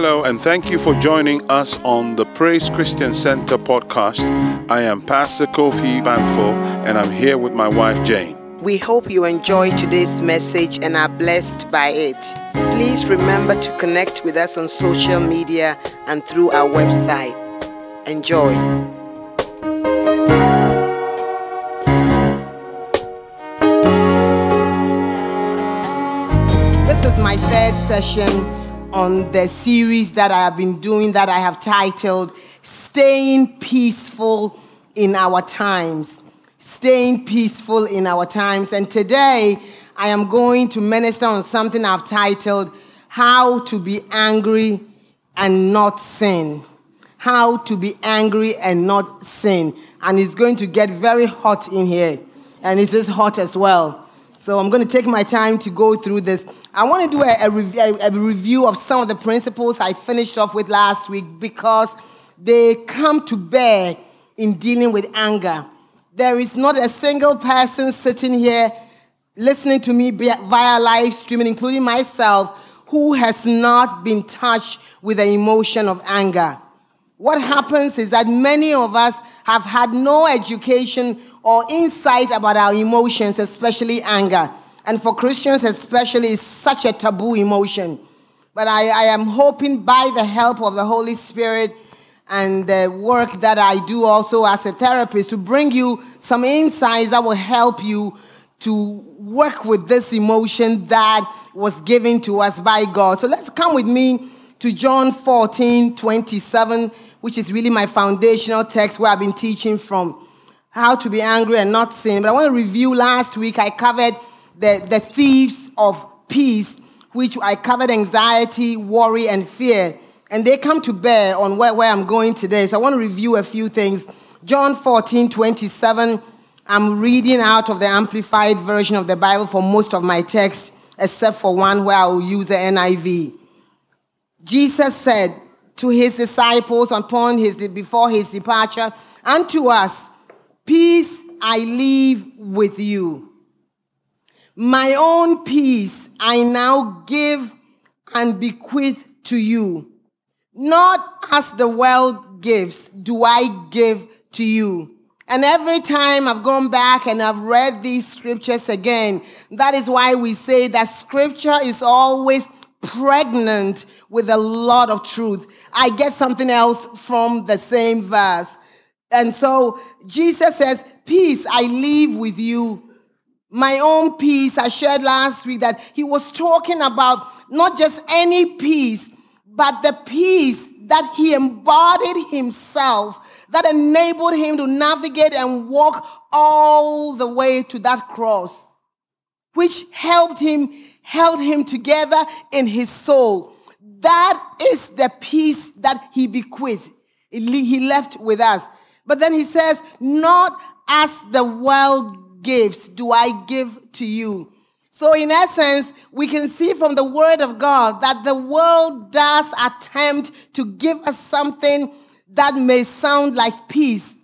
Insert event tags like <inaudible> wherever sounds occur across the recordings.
Hello, and thank you for joining us on the Praise Christian Center podcast. I am Pastor Kofi Banfo, and I'm here with my wife Jane. We hope you enjoy today's message and are blessed by it. Please remember to connect with us on social media and through our website. Enjoy. This is my third session on the series that I have been doing that I have titled Staying Peaceful in Our Times. Staying Peaceful in Our Times. And today I am going to minister on something I've titled How to Be Angry and Not Sin. How to Be Angry and Not Sin. And it's going to get very hot in here. And it is hot as well. So I'm going to take my time to go through this. I want to do a, a, a, a review of some of the principles I finished off with last week because they come to bear in dealing with anger. There is not a single person sitting here listening to me via live streaming, including myself, who has not been touched with the emotion of anger. What happens is that many of us have had no education or insight about our emotions, especially anger. And for Christians, especially, it's such a taboo emotion. But I, I, am hoping by the help of the Holy Spirit and the work that I do also as a therapist to bring you some insights that will help you to work with this emotion that was given to us by God. So let's come with me to John 14 27, which is really my foundational text where I've been teaching from how to be angry and not sin. But I want to review last week, I covered the, the thieves of peace, which I covered anxiety, worry, and fear. And they come to bear on where, where I'm going today. So I want to review a few things. John 14, 27. I'm reading out of the Amplified version of the Bible for most of my text, except for one where I will use the NIV. Jesus said to his disciples upon his, before his departure, and to us, Peace I leave with you. My own peace I now give and bequeath to you. Not as the world gives, do I give to you. And every time I've gone back and I've read these scriptures again, that is why we say that scripture is always pregnant with a lot of truth. I get something else from the same verse. And so Jesus says, Peace I leave with you. My own peace. I shared last week that he was talking about not just any peace, but the peace that he embodied himself that enabled him to navigate and walk all the way to that cross, which helped him, held him together in his soul. That is the peace that he bequeathed. He left with us. But then he says, Not as the world gives, do I give to you. So, in essence, we can see from the word of God that the world does attempt to give us something that may sound like peace,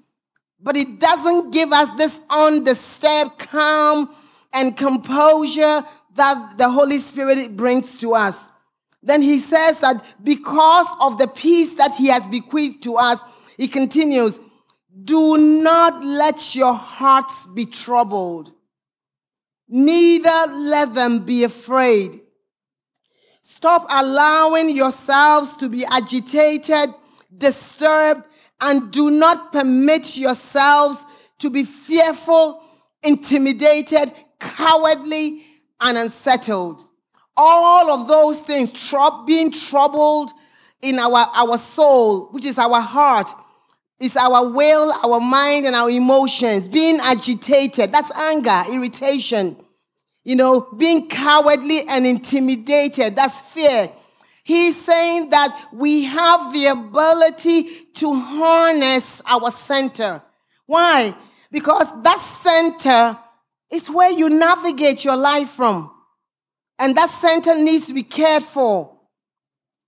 but it doesn't give us this undisturbed calm and composure that the Holy Spirit brings to us. Then he says that because of the peace that he has bequeathed to us, he continues, do not let your hearts be troubled, neither let them be afraid. Stop allowing yourselves to be agitated, disturbed, and do not permit yourselves to be fearful, intimidated, cowardly, and unsettled. All of those things, being troubled in our, our soul, which is our heart, it's our will, our mind, and our emotions. Being agitated, that's anger, irritation. You know, being cowardly and intimidated, that's fear. He's saying that we have the ability to harness our center. Why? Because that center is where you navigate your life from. And that center needs to be cared for.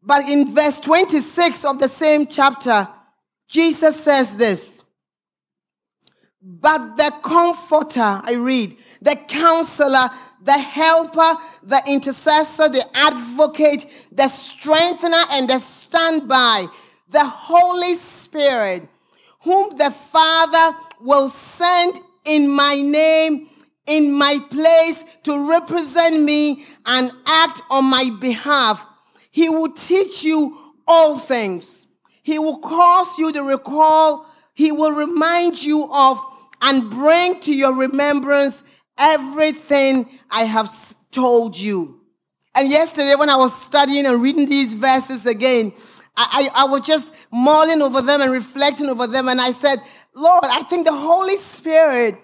But in verse 26 of the same chapter, Jesus says this. But the comforter, I read, the counselor, the helper, the intercessor, the advocate, the strengthener, and the standby, the Holy Spirit, whom the Father will send in my name, in my place to represent me and act on my behalf. He will teach you all things. He will cause you to recall, he will remind you of and bring to your remembrance everything I have told you. And yesterday, when I was studying and reading these verses again, I, I, I, was just mulling over them and reflecting over them. And I said, Lord, I think the Holy Spirit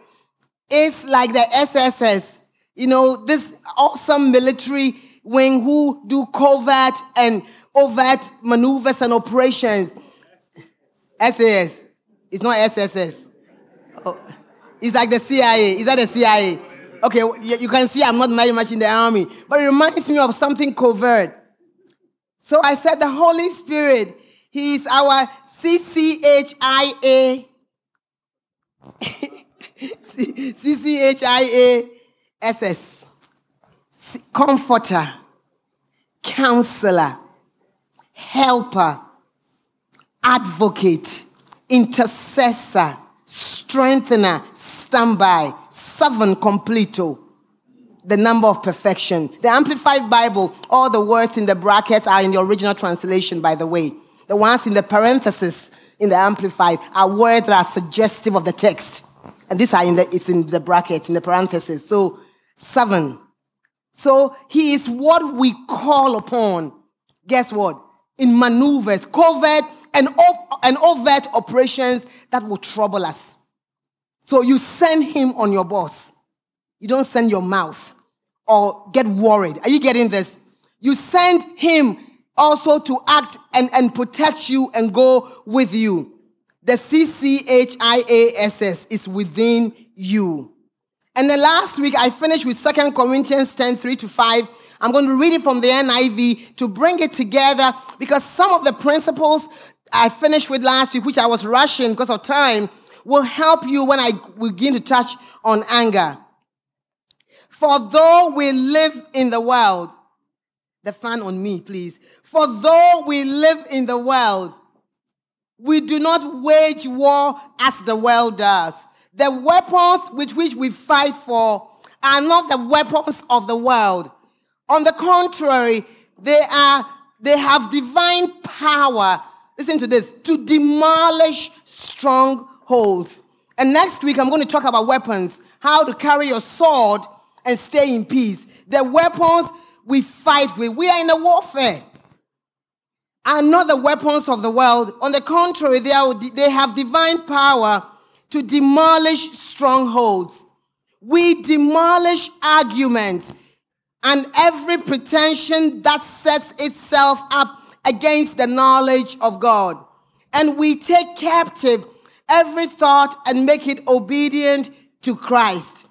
is like the SSS, you know, this awesome military wing who do covert and overt maneuvers and operations. SAS. It's not SSS. Oh. It's like the CIA. Is that the CIA? Okay, you can see I'm not very much in the army, but it reminds me of something covert. So I said the Holy Spirit, He is our CCHIA. CCHIASS. <laughs> Comforter, counselor, helper, advocate, intercessor, strengthener, standby, seven completo, the number of perfection. The Amplified Bible, all the words in the brackets are in the original translation, by the way. The ones in the parenthesis in the Amplified are words that are suggestive of the text. And these are in the, it's in the brackets, in the parenthesis. So, seven. So, he is what we call upon. Guess what? In maneuvers, covert and, and overt operations that will trouble us. So you send him on your boss. You don't send your mouth or get worried. Are you getting this? You send him also to act and, and protect you and go with you. The CCHIASS is within you. And then last week I finished with 2 Corinthians 10 3 to 5. I'm going to read it from the NIV to bring it together because some of the principles I finished with last week, which I was rushing because of time, will help you when I begin to touch on anger. For though we live in the world, the fan on me, please. For though we live in the world, we do not wage war as the world does. The weapons with which we fight for are not the weapons of the world. On the contrary, they are they have divine power. Listen to this to demolish strongholds. And next week, I'm going to talk about weapons, how to carry your sword and stay in peace. The weapons we fight with, we are in a warfare, are not the weapons of the world. On the contrary, they, are, they have divine power to demolish strongholds. We demolish arguments and every pretension that sets itself up against the knowledge of God. And we take captive every thought and make it obedient to Christ.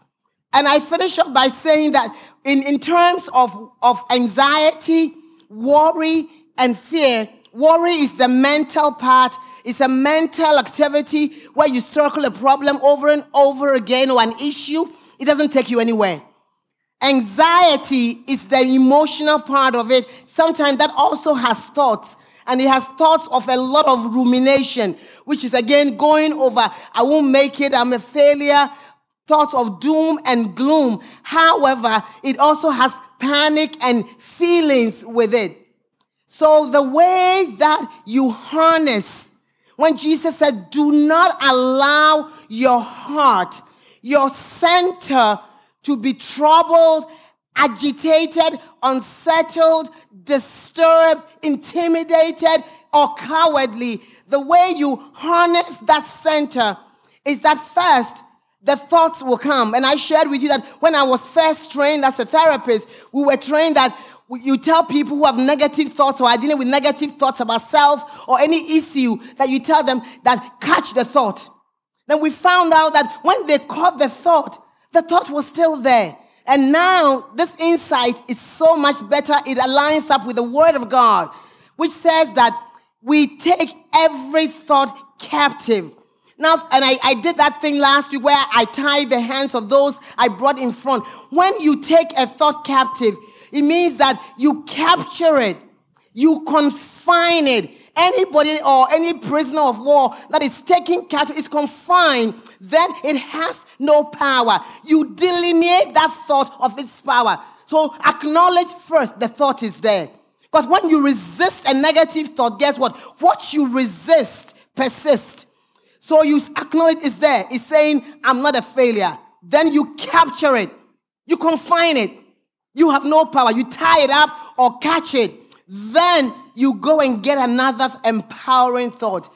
And I finish up by saying that in, in terms of, of anxiety, worry, and fear, worry is the mental part. It's a mental activity where you circle a problem over and over again or an issue. It doesn't take you anywhere. Anxiety is the emotional part of it. Sometimes that also has thoughts, and it has thoughts of a lot of rumination, which is again going over, I won't make it, I'm a failure, thoughts of doom and gloom. However, it also has panic and feelings with it. So the way that you harness, when Jesus said, do not allow your heart, your center to be troubled, agitated, unsettled, disturbed, intimidated, or cowardly the way you harness that center is that first, the thoughts will come. And I shared with you that when I was first trained as a therapist, we were trained that you tell people who have negative thoughts or are dealing with negative thoughts about self or any issue that you tell them that catch the thought. Then we found out that when they caught the thought, the thought was still there. And now this insight is so much better. It aligns up with the word of God, which says that we take every thought captive. Now, and I, I did that thing last week where I tied the hands of those I brought in front. When you take a thought captive, it means that you capture it, you confine it. Anybody or any prisoner of war that is taken captive is confined, then it has no power. You delineate that thought of its power. So acknowledge first the thought is there. Because when you resist a negative thought, guess what? What you resist persists. So you acknowledge it's there. It's saying, I'm not a failure. Then you capture it. You confine it. You have no power. You tie it up or catch it. Then you go and get another empowering thought.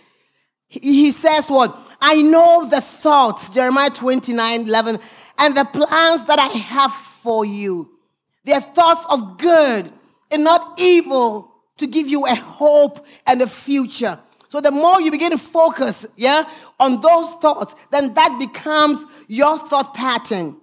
He says, What? I know the thoughts, Jeremiah 29 11, and the plans that I have for you. They're thoughts of good and not evil to give you a hope and a future. So the more you begin to focus, yeah, on those thoughts, then that becomes your thought pattern.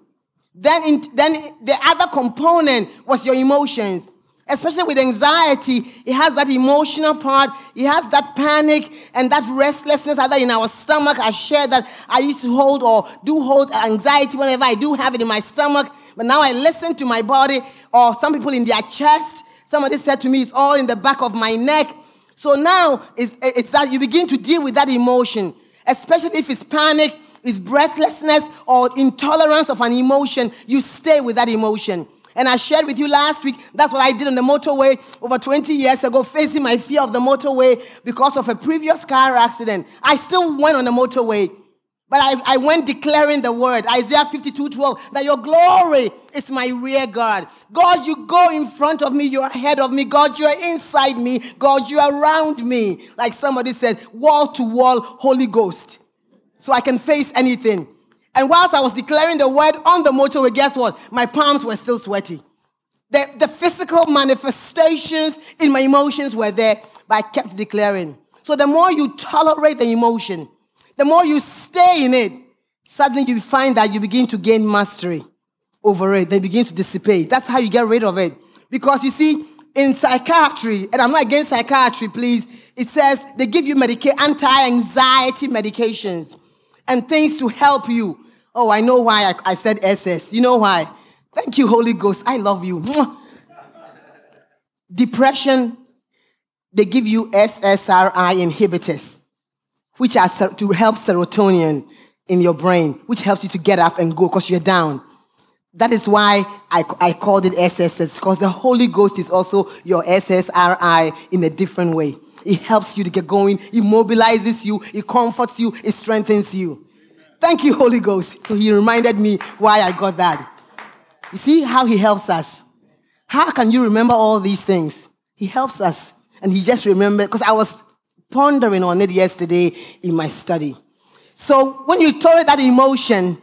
Then, in, then the other component was your emotions. Especially with anxiety, it has that emotional part, it has that panic and that restlessness either in our stomach. I shared that I used to hold or do hold anxiety whenever I do have it in my stomach. But now I listen to my body, or some people in their chest. Somebody said to me, it's all in the back of my neck. So now it's, it's that you begin to deal with that emotion, especially if it's panic, it's breathlessness, or intolerance of an emotion. You stay with that emotion. And I shared with you last week, that's what I did on the motorway over 20 years ago, facing my fear of the motorway because of a previous car accident. I still went on the motorway but I, I went declaring the word, Isaiah 52 12, that your glory is my rear guard. God, you go in front of me, you're ahead of me. God, you are inside me. God, you are around me. Like somebody said, wall to wall, Holy Ghost. So I can face anything. And whilst I was declaring the word on the motorway, guess what? My palms were still sweaty. The, the physical manifestations in my emotions were there, but I kept declaring. So the more you tolerate the emotion, the more you stay in it, suddenly you find that you begin to gain mastery over it. They begin to dissipate. That's how you get rid of it. Because you see, in psychiatry, and I'm not against psychiatry, please, it says they give you medica- anti-anxiety medications and things to help you. Oh, I know why I, I said SS. You know why? Thank you, Holy Ghost. I love you. Depression, they give you SSRI inhibitors which are to help serotonin in your brain, which helps you to get up and go because you're down. That is why I, I called it SSS, because the Holy Ghost is also your SSRI in a different way. It helps you to get going, it mobilizes you, it comforts you, it strengthens you. Thank you, Holy Ghost. So he reminded me why I got that. You see how he helps us. How can you remember all these things? He helps us. And he just remembered, because I was pondering on it yesterday in my study. So when you tolerate that emotion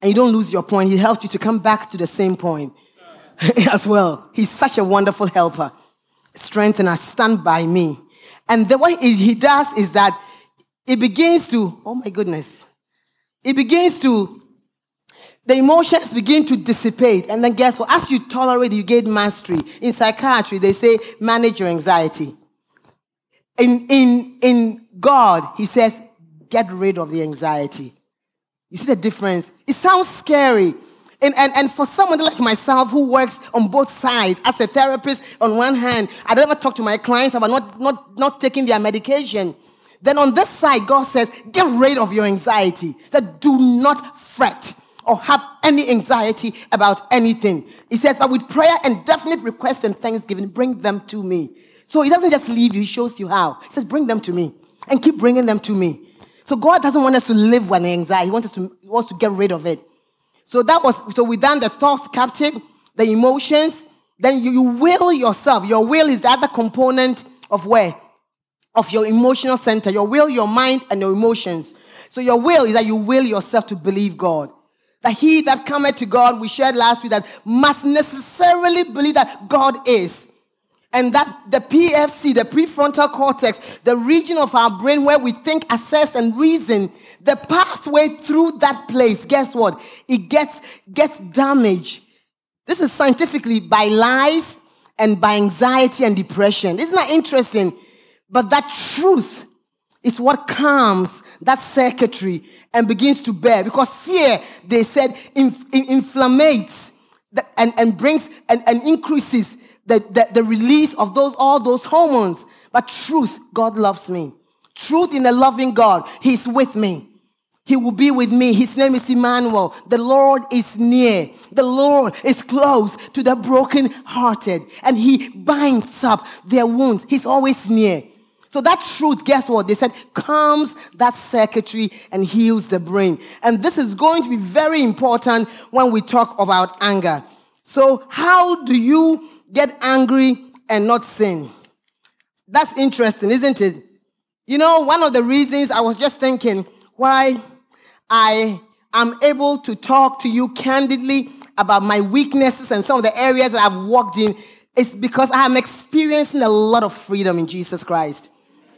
and you don't lose your point, he helps you to come back to the same point <laughs> as well. He's such a wonderful helper. Strengthen us, stand by me. And the way he does is that it begins to, oh my goodness, it begins to, the emotions begin to dissipate. And then guess what? As you tolerate, you gain mastery. In psychiatry, they say manage your anxiety. In, in, in God, He says, get rid of the anxiety. You see the difference? It sounds scary. And, and, and for someone like myself who works on both sides, as a therapist, on one hand, I never talk to my clients about not, not, not taking their medication. Then on this side, God says, get rid of your anxiety. He said, do not fret or have any anxiety about anything. He says, but with prayer and definite requests and thanksgiving, bring them to me. So he doesn't just leave you, he shows you how. He says, Bring them to me and keep bringing them to me. So God doesn't want us to live with anxiety, he wants us to, he wants to get rid of it. So that was, so we done the thoughts captive, the emotions, then you, you will yourself. Your will is the other component of where? Of your emotional center. Your will, your mind, and your emotions. So your will is that you will yourself to believe God. That he that cometh to God, we shared last week, that must necessarily believe that God is and that the PFC, the prefrontal cortex, the region of our brain where we think, assess, and reason, the pathway through that place, guess what? It gets, gets damaged. This is scientifically by lies and by anxiety and depression. Isn't that interesting? But that truth is what calms that circuitry and begins to bear. Because fear, they said, inf- inflammates and, and brings and, and increases the, the, the release of those all those hormones. But truth, God loves me. Truth in the loving God, He's with me. He will be with me. His name is Emmanuel. The Lord is near. The Lord is close to the brokenhearted and he binds up their wounds. He's always near. So that truth, guess what? They said calms that circuitry and heals the brain. And this is going to be very important when we talk about anger. So how do you get angry and not sin? That's interesting, isn't it? You know, one of the reasons I was just thinking why I am able to talk to you candidly about my weaknesses and some of the areas that I've walked in is because I am experiencing a lot of freedom in Jesus Christ.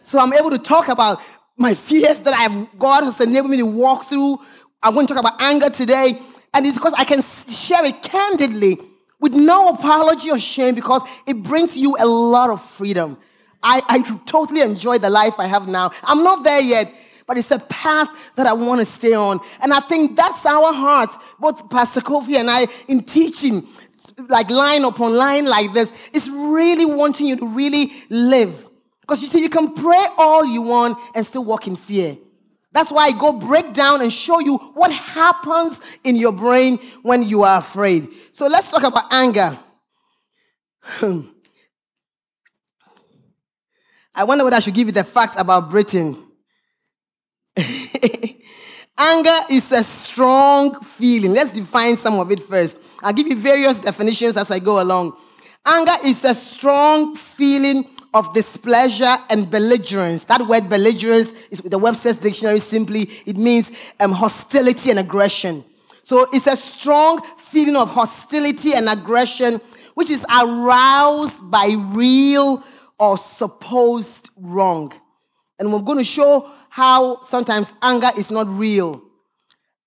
So I'm able to talk about my fears that I've, God has enabled me to walk through. I'm going to talk about anger today. And it's because I can share it candidly with no apology or shame because it brings you a lot of freedom. I, I totally enjoy the life I have now. I'm not there yet, but it's a path that I want to stay on. And I think that's our heart, both Pastor Kofi and I, in teaching, like line upon line like this, is really wanting you to really live. Because you see, you can pray all you want and still walk in fear. That's why I go break down and show you what happens in your brain when you are afraid. So let's talk about anger. <sighs> I wonder what I should give you the facts about Britain. <laughs> Anger is a strong feeling. Let's define some of it first. I'll give you various definitions as I go along. Anger is a strong feeling of displeasure and belligerence. That word belligerence is the Webster's dictionary simply, it means um, hostility and aggression. So it's a strong feeling of hostility and aggression which is aroused by real or supposed wrong. And we're going to show how sometimes anger is not real.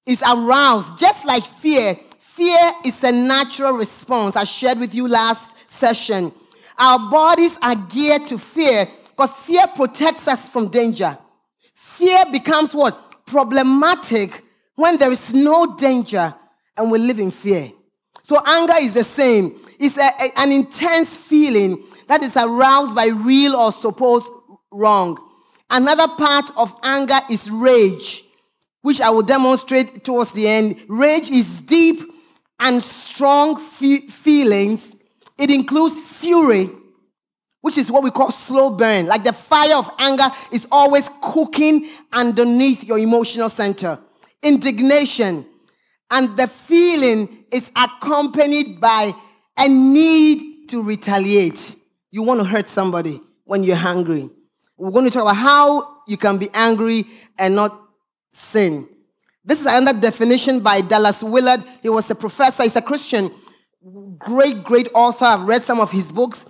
It's aroused, just like fear. Fear is a natural response. I shared with you last session. Our bodies are geared to fear because fear protects us from danger. Fear becomes what? Problematic when there is no danger and we live in fear. So anger is the same. It's a, a, an intense feeling that is aroused by real or supposed wrong. Another part of anger is rage, which I will demonstrate towards the end. Rage is deep and strong fe- feelings. It includes fury, which is what we call slow burn. Like the fire of anger is always cooking underneath your emotional center. Indignation. And the feeling is accompanied by a need to retaliate. You want to hurt somebody when you're hungry. We're going to talk about how you can be angry and not sin. This is another definition by Dallas Willard. He was a professor, he's a Christian, great, great author. I've read some of his books.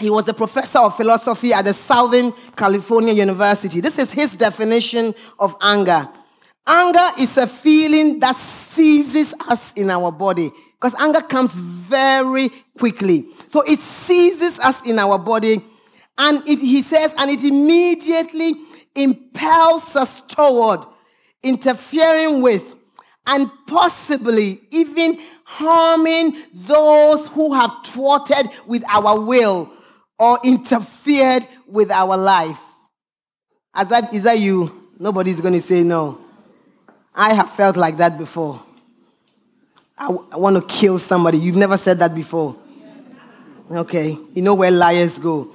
He was a professor of philosophy at the Southern California University. This is his definition of anger. Anger is a feeling that seizes us in our body because anger comes very quickly. So it seizes us in our body and it, he says, and it immediately impels us toward interfering with and possibly even harming those who have thwarted with our will or interfered with our life. As that, is that you? Nobody's going to say no. I have felt like that before. I, I want to kill somebody. You've never said that before. Okay. You know where liars go.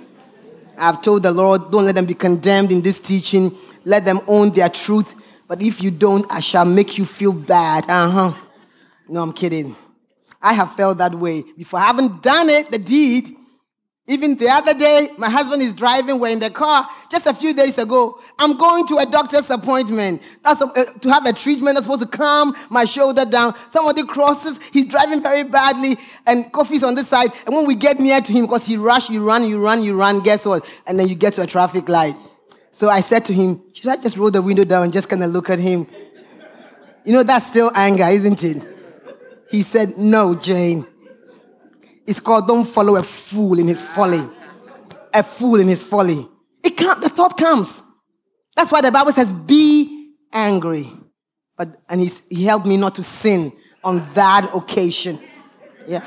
I've told the Lord, don't let them be condemned in this teaching. Let them own their truth. But if you don't, I shall make you feel bad. Uh huh. No, I'm kidding. I have felt that way before. I haven't done it, the deed, even the other day, my husband is driving, we're in the car just a few days ago. I'm going to a doctor's appointment. That's a, uh, to have a treatment that's supposed to calm my shoulder down. Somebody crosses, he's driving very badly, and Kofi's on this side. And when we get near to him, because he rush, you run, you run, you run, guess what? And then you get to a traffic light. So I said to him, Should I just roll the window down and just kind of look at him? You know, that's still anger, isn't it? He said, No, Jane. It's called don't follow a fool in his folly. A fool in his folly. It can't, the thought comes. That's why the Bible says, be angry. But and he's, he helped me not to sin on that occasion. Yeah.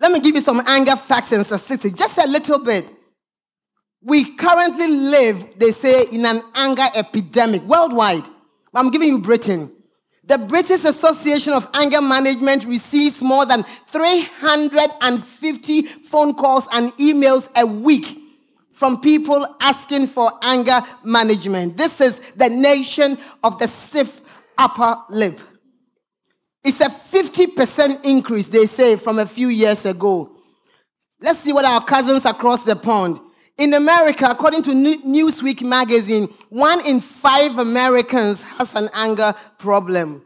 Let me give you some anger facts and statistics, just a little bit. We currently live, they say, in an anger epidemic worldwide. I'm giving you Britain. The British Association of Anger Management receives more than 350 phone calls and emails a week from people asking for anger management. This is the nation of the stiff upper lip. It's a 50% increase, they say, from a few years ago. Let's see what our cousins across the pond. In America, according to Newsweek magazine, one in five Americans has an anger problem.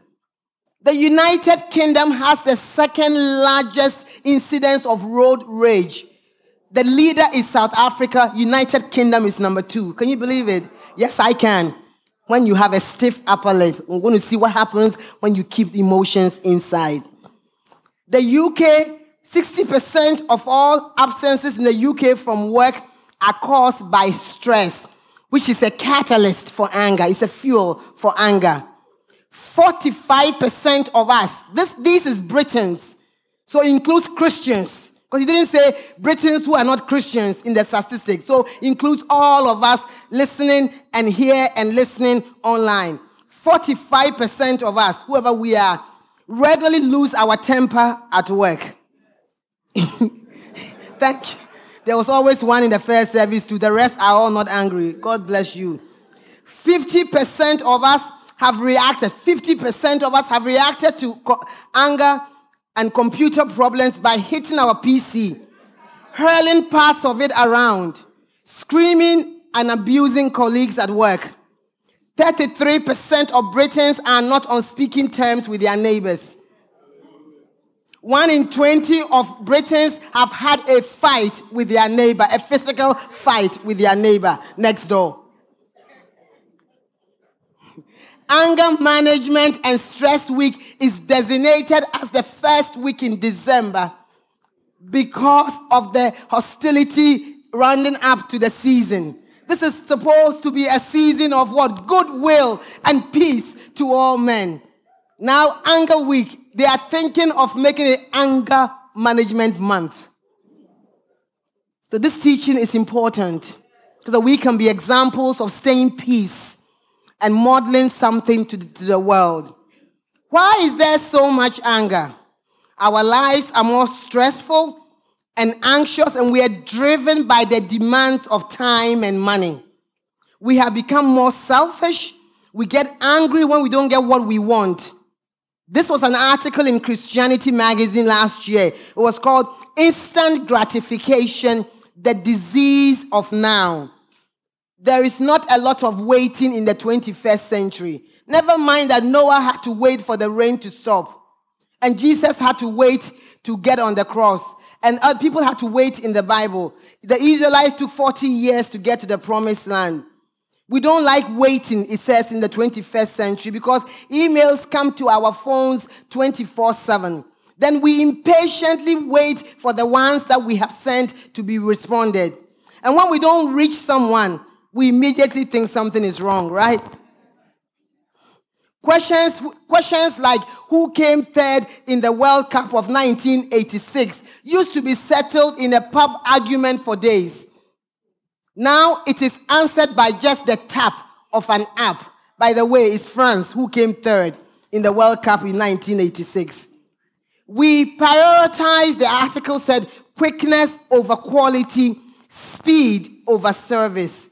The United Kingdom has the second largest incidence of road rage. The leader is South Africa. United Kingdom is number two. Can you believe it? Yes, I can. When you have a stiff upper lip, we're going to see what happens when you keep emotions inside. The UK, 60% of all absences in the UK from work are caused by stress, which is a catalyst for anger. It's a fuel for anger. 45% of us, this, this is Britons, so includes Christians. Because he didn't say Britons who are not Christians in the statistics. So includes all of us listening and here and listening online. 45% of us, whoever we are, regularly lose our temper at work. <laughs> Thank you. There was always one in the first service, too. The rest are all not angry. God bless you. 50% of us have reacted. 50% of us have reacted to anger and computer problems by hitting our PC, hurling parts of it around, screaming and abusing colleagues at work. 33% of Britons are not on speaking terms with their neighbors. One in 20 of Britons have had a fight with their neighbor, a physical fight with their neighbor next door. Anger Management and Stress Week is designated as the first week in December because of the hostility rounding up to the season. This is supposed to be a season of what? Goodwill and peace to all men. Now, Anger Week, they are thinking of making it Anger Management Month. So, this teaching is important so that we can be examples of staying peace and modeling something to the, to the world. Why is there so much anger? Our lives are more stressful and anxious, and we are driven by the demands of time and money. We have become more selfish. We get angry when we don't get what we want. This was an article in Christianity Magazine last year. It was called Instant Gratification The Disease of Now. There is not a lot of waiting in the 21st century. Never mind that Noah had to wait for the rain to stop. And Jesus had to wait to get on the cross. And other people had to wait in the Bible. The Israelites took 40 years to get to the promised land. We don't like waiting, it says in the 21st century, because emails come to our phones 24 7. Then we impatiently wait for the ones that we have sent to be responded. And when we don't reach someone, we immediately think something is wrong, right? Questions, questions like who came third in the World Cup of 1986 used to be settled in a pub argument for days. Now it is answered by just the tap of an app. By the way, it's France who came third in the World Cup in 1986. We prioritize, the article said, quickness over quality, speed over service.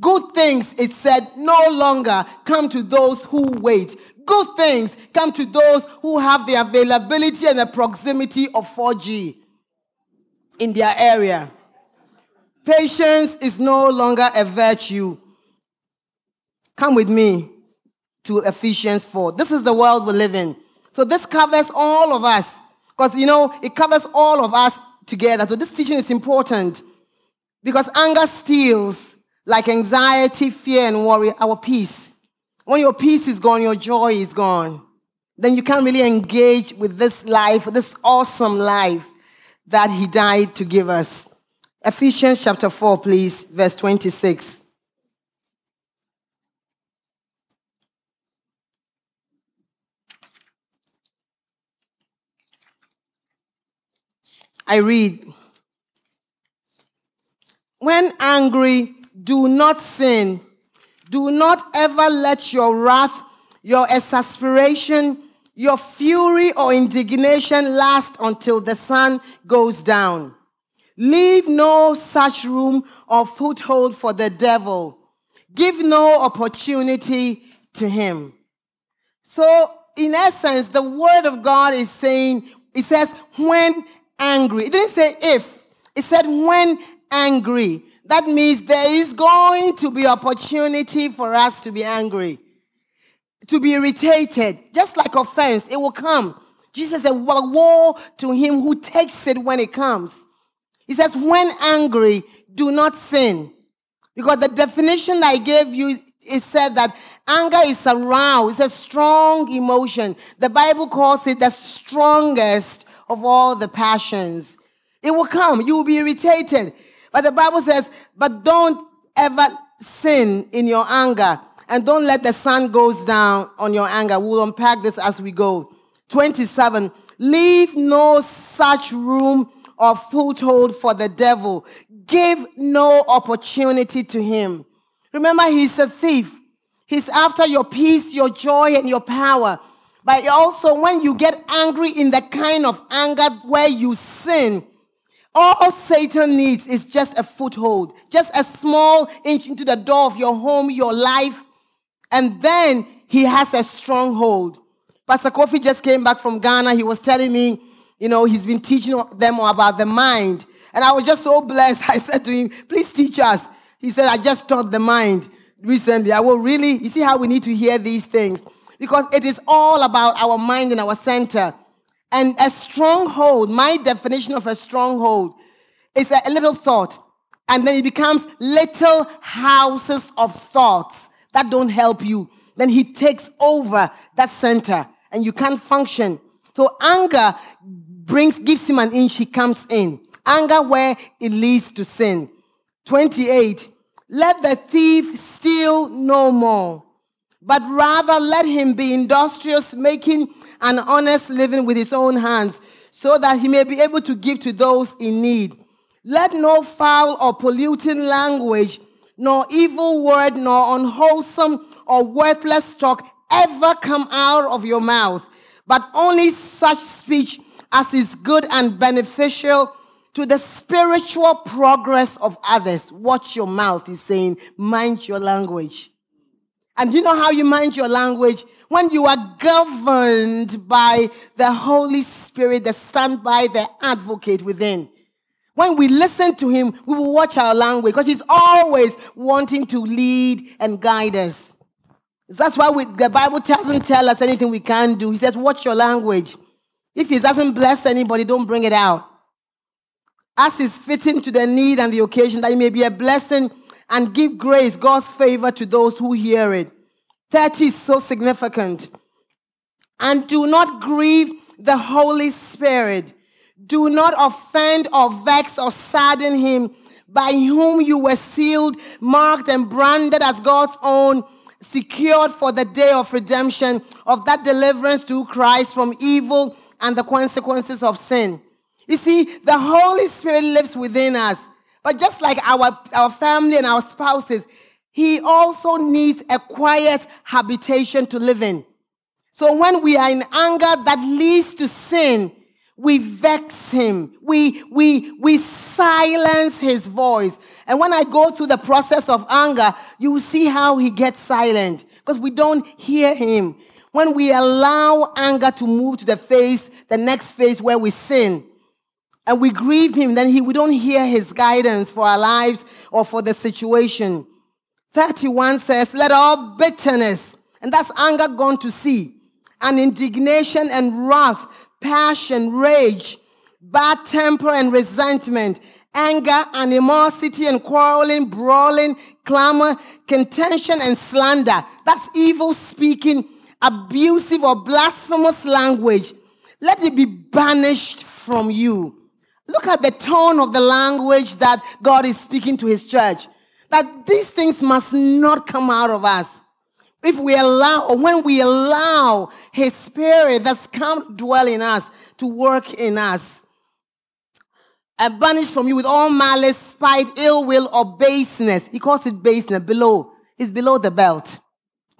Good things, it said, no longer come to those who wait. Good things come to those who have the availability and the proximity of 4G in their area. Patience is no longer a virtue. Come with me to Ephesians 4. This is the world we live in. So this covers all of us. Because, you know, it covers all of us together. So this teaching is important. Because anger steals like anxiety, fear, and worry, our peace. When your peace is gone, your joy is gone. Then you can't really engage with this life, this awesome life that He died to give us. Ephesians chapter 4, please, verse 26. I read, when angry, do not sin. Do not ever let your wrath, your exasperation, your fury or indignation last until the sun goes down. Leave no such room or foothold for the devil. Give no opportunity to him. So, in essence, the word of God is saying, it says, when angry. It didn't say if, it said when angry. That means there is going to be opportunity for us to be angry, to be irritated, just like offense. It will come. Jesus said, Woe to him who takes it when it comes. He says, When angry, do not sin. Because the definition I gave you is said that anger is aroused, it's a strong emotion. The Bible calls it the strongest of all the passions. It will come, you will be irritated. But the Bible says, but don't ever sin in your anger and don't let the sun goes down on your anger. We'll unpack this as we go. 27. Leave no such room or foothold for the devil. Give no opportunity to him. Remember, he's a thief. He's after your peace, your joy, and your power. But also, when you get angry in the kind of anger where you sin, all Satan needs is just a foothold, just a small inch into the door of your home, your life, and then he has a stronghold. Pastor Kofi just came back from Ghana. He was telling me, you know, he's been teaching them about the mind. And I was just so blessed. <laughs> I said to him, please teach us. He said, I just taught the mind recently. I will really, you see how we need to hear these things? Because it is all about our mind and our center. And a stronghold, my definition of a stronghold is a little thought. And then it becomes little houses of thoughts that don't help you. Then he takes over that center and you can't function. So anger brings, gives him an inch, he comes in. Anger where it leads to sin. 28. Let the thief steal no more, but rather let him be industrious, making an honest living with his own hands, so that he may be able to give to those in need. Let no foul or polluting language, nor evil word, nor unwholesome or worthless talk ever come out of your mouth, but only such speech as is good and beneficial to the spiritual progress of others. Watch your mouth, he's saying, mind your language. And you know how you mind your language? when you are governed by the Holy Spirit, the standby, the advocate within. When we listen to him, we will watch our language because he's always wanting to lead and guide us. That's why we, the Bible doesn't tell us anything we can't do. He says, watch your language. If he doesn't bless anybody, don't bring it out. As is fitting to the need and the occasion, that it may be a blessing and give grace, God's favor to those who hear it. 30 is so significant. And do not grieve the Holy Spirit. Do not offend or vex or sadden him by whom you were sealed, marked, and branded as God's own, secured for the day of redemption, of that deliverance through Christ from evil and the consequences of sin. You see, the Holy Spirit lives within us. But just like our, our family and our spouses, he also needs a quiet habitation to live in. So when we are in anger that leads to sin, we vex him. We, we, we silence his voice. And when I go through the process of anger, you will see how he gets silent because we don't hear him. When we allow anger to move to the phase, the next phase where we sin, and we grieve him, then he, we don't hear his guidance for our lives or for the situation. 31 says, Let all bitterness, and that's anger gone to sea, and indignation and wrath, passion, rage, bad temper and resentment, anger, animosity and quarreling, brawling, clamor, contention and slander. That's evil speaking, abusive or blasphemous language. Let it be banished from you. Look at the tone of the language that God is speaking to his church that these things must not come out of us. If we allow, or when we allow His Spirit that's come dwell in us to work in us. and banish from you with all malice, spite, ill will, or baseness. He calls it baseness, below. It's below the belt.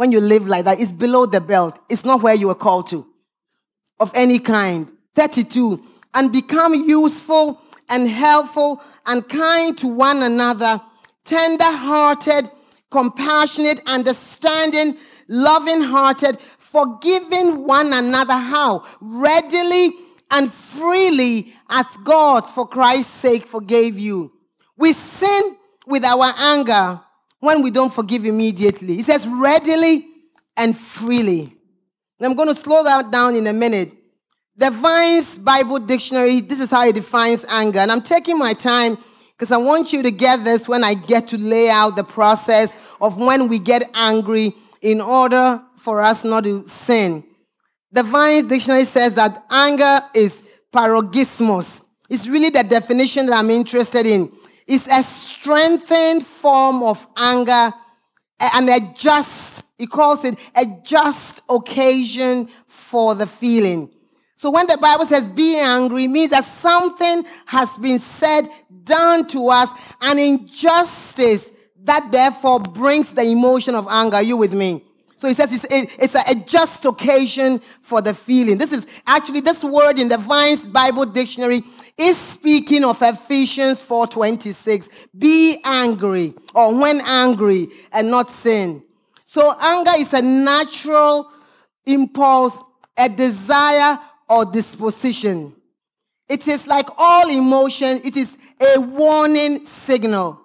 When you live like that, it's below the belt. It's not where you were called to, of any kind. 32. And become useful and helpful and kind to one another, tender hearted, compassionate, understanding, loving hearted, forgiving one another. How? Readily and freely as God, for Christ's sake, forgave you. We sin with our anger when we don't forgive immediately. He says readily and freely. And I'm going to slow that down in a minute. The Vine's Bible Dictionary, this is how it defines anger. And I'm taking my time because I want you to get this when I get to lay out the process of when we get angry in order for us not to sin. The Vine's dictionary says that anger is parorgismos. It's really the definition that I'm interested in. It's a strengthened form of anger and a just, he calls it a just occasion for the feeling. So when the Bible says be angry, means that something has been said, done to us, an injustice that therefore brings the emotion of anger. Are you with me? So he says it's, it's a, a, just occasion for the feeling. This is actually this word in the Vine's Bible Dictionary is speaking of Ephesians 4:26. Be angry, or when angry, and not sin. So anger is a natural impulse, a desire or disposition. It is like all emotion, it is a warning signal.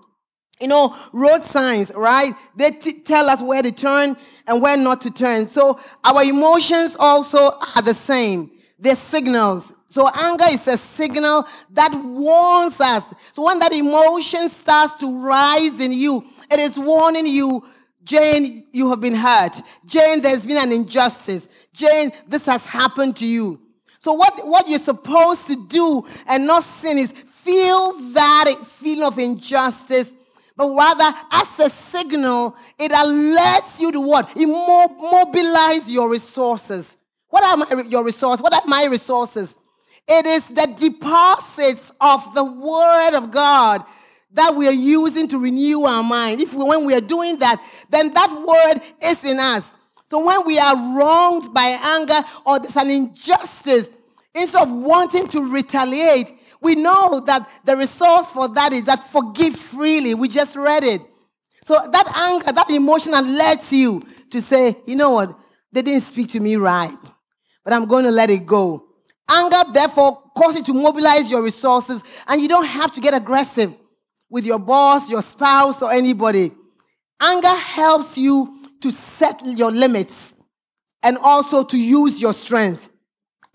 You know, road signs, right? They t- tell us where to turn and when not to turn. So our emotions also are the same. They're signals. So anger is a signal that warns us. So when that emotion starts to rise in you, it is warning you, Jane, you have been hurt. Jane, there's been an injustice. Jane, this has happened to you. So what, what you're supposed to do and not sin is feel that feeling of injustice but rather as a signal, it alerts you to what? Immobilize your resources. What are my, your resources? What are my resources? It is the deposits of the Word of God that we are using to renew our mind. If we, when we are doing that, then that Word is in us. So when we are wronged by anger or there's an injustice, instead of wanting to retaliate, we know that the resource for that is that forgive freely. We just read it. So that anger, that emotion alerts you to say, you know what? They didn't speak to me right, but I'm going to let it go. Anger, therefore, causes you to mobilize your resources, and you don't have to get aggressive with your boss, your spouse, or anybody. Anger helps you to set your limits and also to use your strength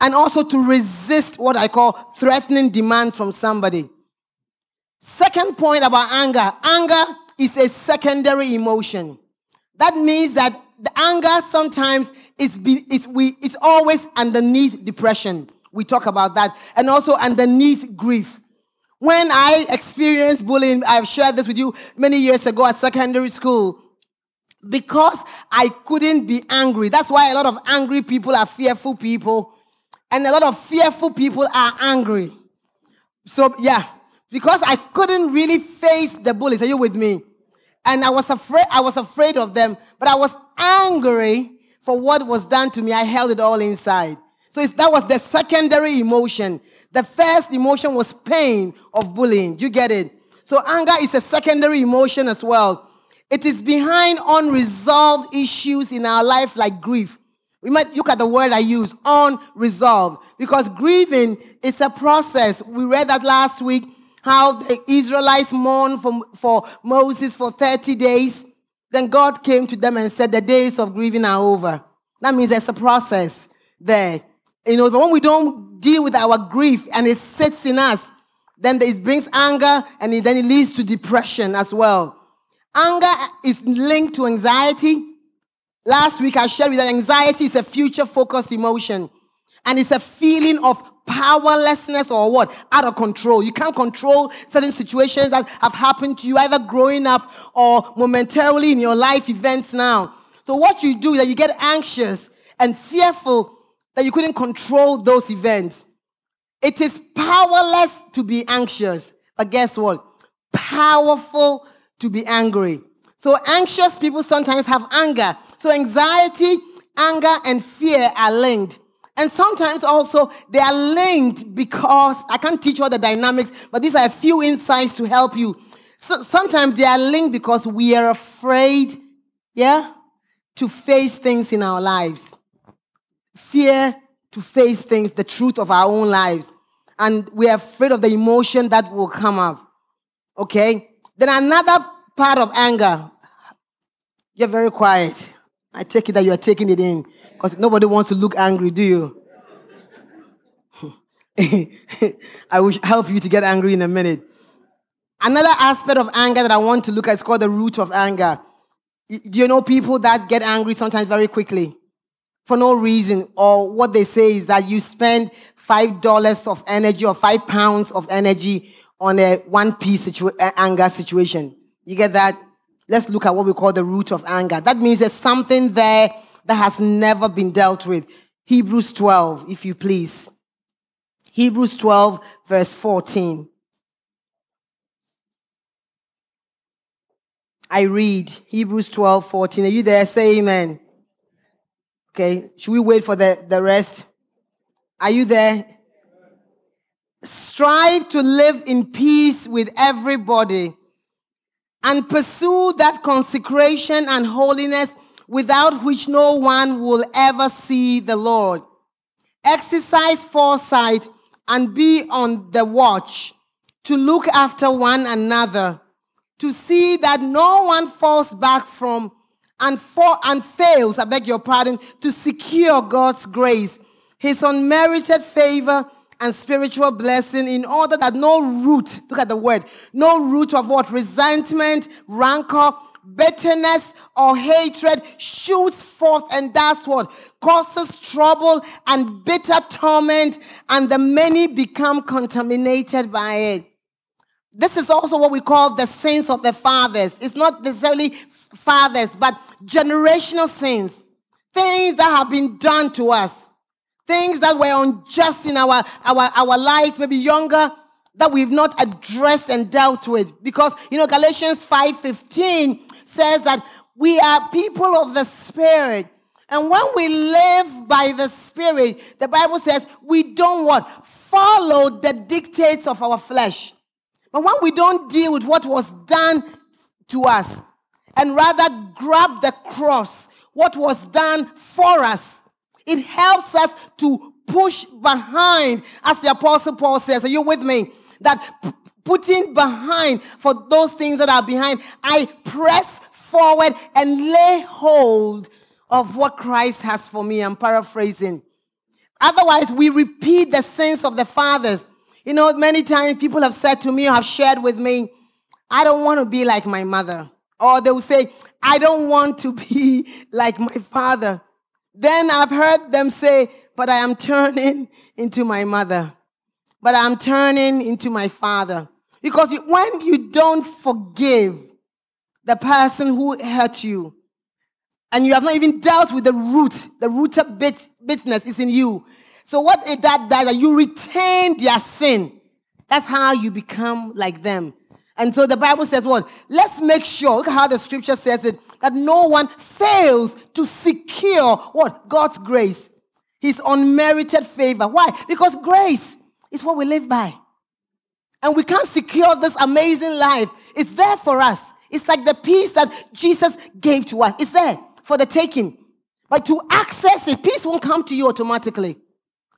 and also to resist what I call threatening demand from somebody. Second point about anger anger is a secondary emotion. That means that the anger sometimes is, is, we, is always underneath depression. We talk about that. And also underneath grief. When I experienced bullying, I've shared this with you many years ago at secondary school. Because I couldn't be angry. That's why a lot of angry people are fearful people and a lot of fearful people are angry. So, yeah, because I couldn't really face the bullies. Are you with me? And I was afraid, I was afraid of them, but I was angry for what was done to me. I held it all inside. So that was the secondary emotion. The first emotion was pain of bullying. You get it? So anger is a secondary emotion as well. It is behind unresolved issues in our life like grief. We might look at the word I use, unresolved, because grieving is a process. We read that last week, how the Israelites mourned for, for Moses for 30 days. Then God came to them and said, The days of grieving are over. That means there's a process there. You know, when we don't deal with our grief and it sits in us, then it brings anger and then it leads to depression as well. Anger is linked to anxiety, Last week I shared with you that anxiety is a future focused emotion and it's a feeling of powerlessness or what? Out of control. You can't control certain situations that have happened to you either growing up or momentarily in your life events now. So what you do is that you get anxious and fearful that you couldn't control those events. It is powerless to be anxious. But guess what? Powerful to be angry. So anxious people sometimes have anger. So anxiety, anger, and fear are linked. And sometimes also they are linked because I can't teach you all the dynamics, but these are a few insights to help you. So sometimes they are linked because we are afraid, yeah, to face things in our lives. Fear to face things, the truth of our own lives. And we're afraid of the emotion that will come up. Okay? Then another part of anger. You're very quiet. I take it that you are taking it in. Because nobody wants to look angry, do you? <laughs> I will help you to get angry in a minute. Another aspect of anger that I want to look at is called the root of anger. Do you know people that get angry sometimes very quickly for no reason? Or what they say is that you spend five dollars of energy or five pounds of energy on a one piece situa- anger situation. You get that? Let's look at what we call the root of anger. That means there's something there that has never been dealt with. Hebrews 12, if you please. Hebrews 12, verse 14. I read Hebrews 12, 14. Are you there? Say amen. Okay, should we wait for the, the rest? Are you there? Strive to live in peace with everybody and pursue that consecration and holiness without which no one will ever see the Lord. Exercise foresight and be on the watch to look after one another, to see that no one falls back from and, for, and fails, I beg your pardon, to secure God's grace, His unmerited favor and spiritual blessing in order that no root, look at the word, no root of what? Resentment, rancor, bitterness, or hatred shoots forth, and that's what causes trouble and bitter torment, and the many become contaminated by it. This is also what we call the sins of the fathers. It's not necessarily fathers, but generational sins. Things that have been done to us. Things that were unjust in our, our, our life, maybe younger, that we've not addressed and dealt with. Because, you know, Galatians 5.15 says that we are people of the Spirit. And when we live by the Spirit, the Bible says we don't what? Follow the dictates of our flesh. But when we don't deal with what was done to us and rather grab the cross, what was done for us, it helps us to push behind, as the Apostle Paul says. Are you with me? That p- putting behind for those things that are behind, I press forward and lay hold of what Christ has for me. I'm paraphrasing. Otherwise, we repeat the sins of the fathers. You know, many times people have said to me or have shared with me, I don't want to be like my mother. Or they will say, I don't want to be <laughs> like my father. Then I've heard them say, but I am turning <laughs> into my mother. But I'm turning into my father. Because when you don't forgive the person who hurt you, and you have not even dealt with the root, the root of bit, bitterness is in you. So what it that does that you retain their sin. That's how you become like them. And so the Bible says, what? Let's make sure, look how the scripture says it, that no one fails to secure what? God's grace. His unmerited favor. Why? Because grace is what we live by. And we can't secure this amazing life. It's there for us. It's like the peace that Jesus gave to us. It's there for the taking. But to access it, peace won't come to you automatically.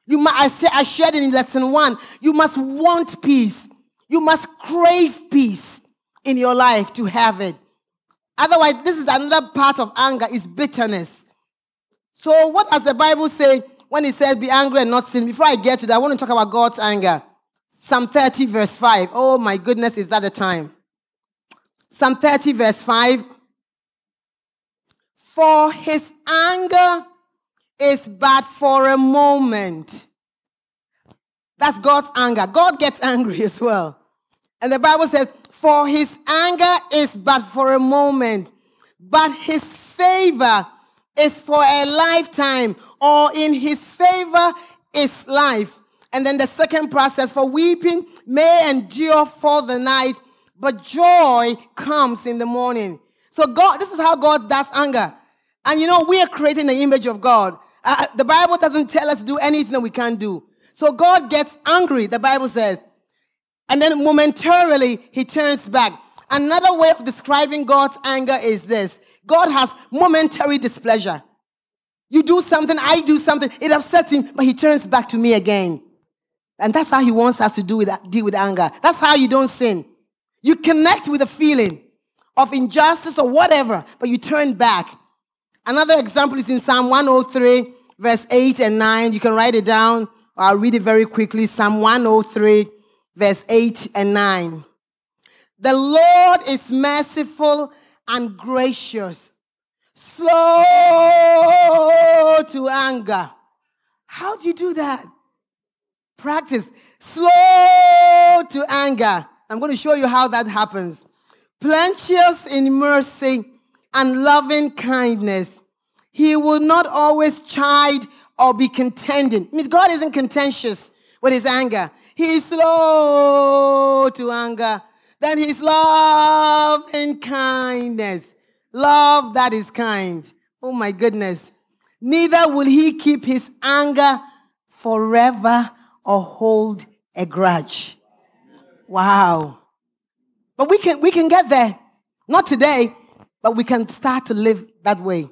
You must, I, say, I shared in lesson one, you must want peace. You must crave peace in your life to have it. Otherwise, this is another part of anger is bitterness. So what does the Bible say when it says be angry and not sin? Before I get to that, I want to talk about God's anger. Psalm 30 verse 5. Oh my goodness, is that the time? Psalm 30 verse 5. For his anger is but for a moment. That's God's anger. God gets angry as well. And the Bible says, For his anger is but for a moment, but his favor is for a lifetime, or in his favor is life. And then the second process for weeping may endure for the night, but joy comes in the morning. So God, this is how God does anger. And you know, we are creating the image of God. Uh, the Bible doesn't tell us to do anything that we can't do. So God gets angry, the Bible says. And then momentarily, he turns back. Another way of describing God's anger is this God has momentary displeasure. You do something, I do something, it upsets him, but he turns back to me again. And that's how he wants us to do with, deal with anger. That's how you don't sin. You connect with a feeling of injustice or whatever, but you turn back. Another example is in Psalm 103, verse 8 and 9. You can write it down. I'll read it very quickly. Psalm 103, verse 8 and 9. The Lord is merciful and gracious, slow to anger. How do you do that? Practice. Slow to anger. I'm going to show you how that happens. Plenteous in mercy and loving kindness. He will not always chide or be contending. Means God isn't contentious with his anger. He's slow to anger. Then his love and kindness. Love that is kind. Oh my goodness. Neither will he keep his anger forever or hold a grudge. Wow. But we can we can get there. Not today, but we can start to live that way.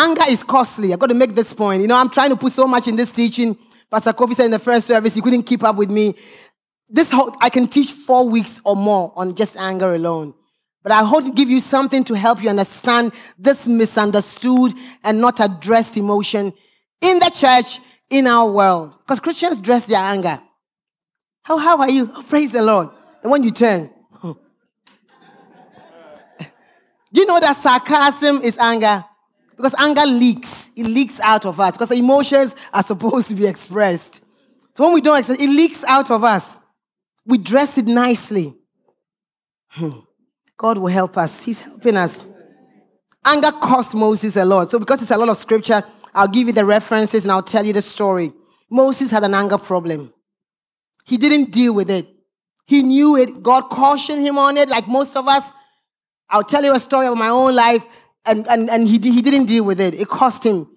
Anger is costly. I've got to make this point. You know, I'm trying to put so much in this teaching. Pastor Kofi said in the first service, you couldn't keep up with me. This whole, I can teach four weeks or more on just anger alone. But I hope to give you something to help you understand this misunderstood and not addressed emotion in the church, in our world. Because Christians dress their anger. How, how are you? Oh, praise the Lord. And when you turn, <laughs> do you know that sarcasm is anger? Because anger leaks. It leaks out of us. Because emotions are supposed to be expressed. So when we don't express, it leaks out of us. We dress it nicely. Hmm. God will help us. He's helping us. Anger cost Moses a lot. So because it's a lot of scripture, I'll give you the references and I'll tell you the story. Moses had an anger problem. He didn't deal with it. He knew it. God cautioned him on it, like most of us. I'll tell you a story of my own life and, and, and he, he didn't deal with it. It cost him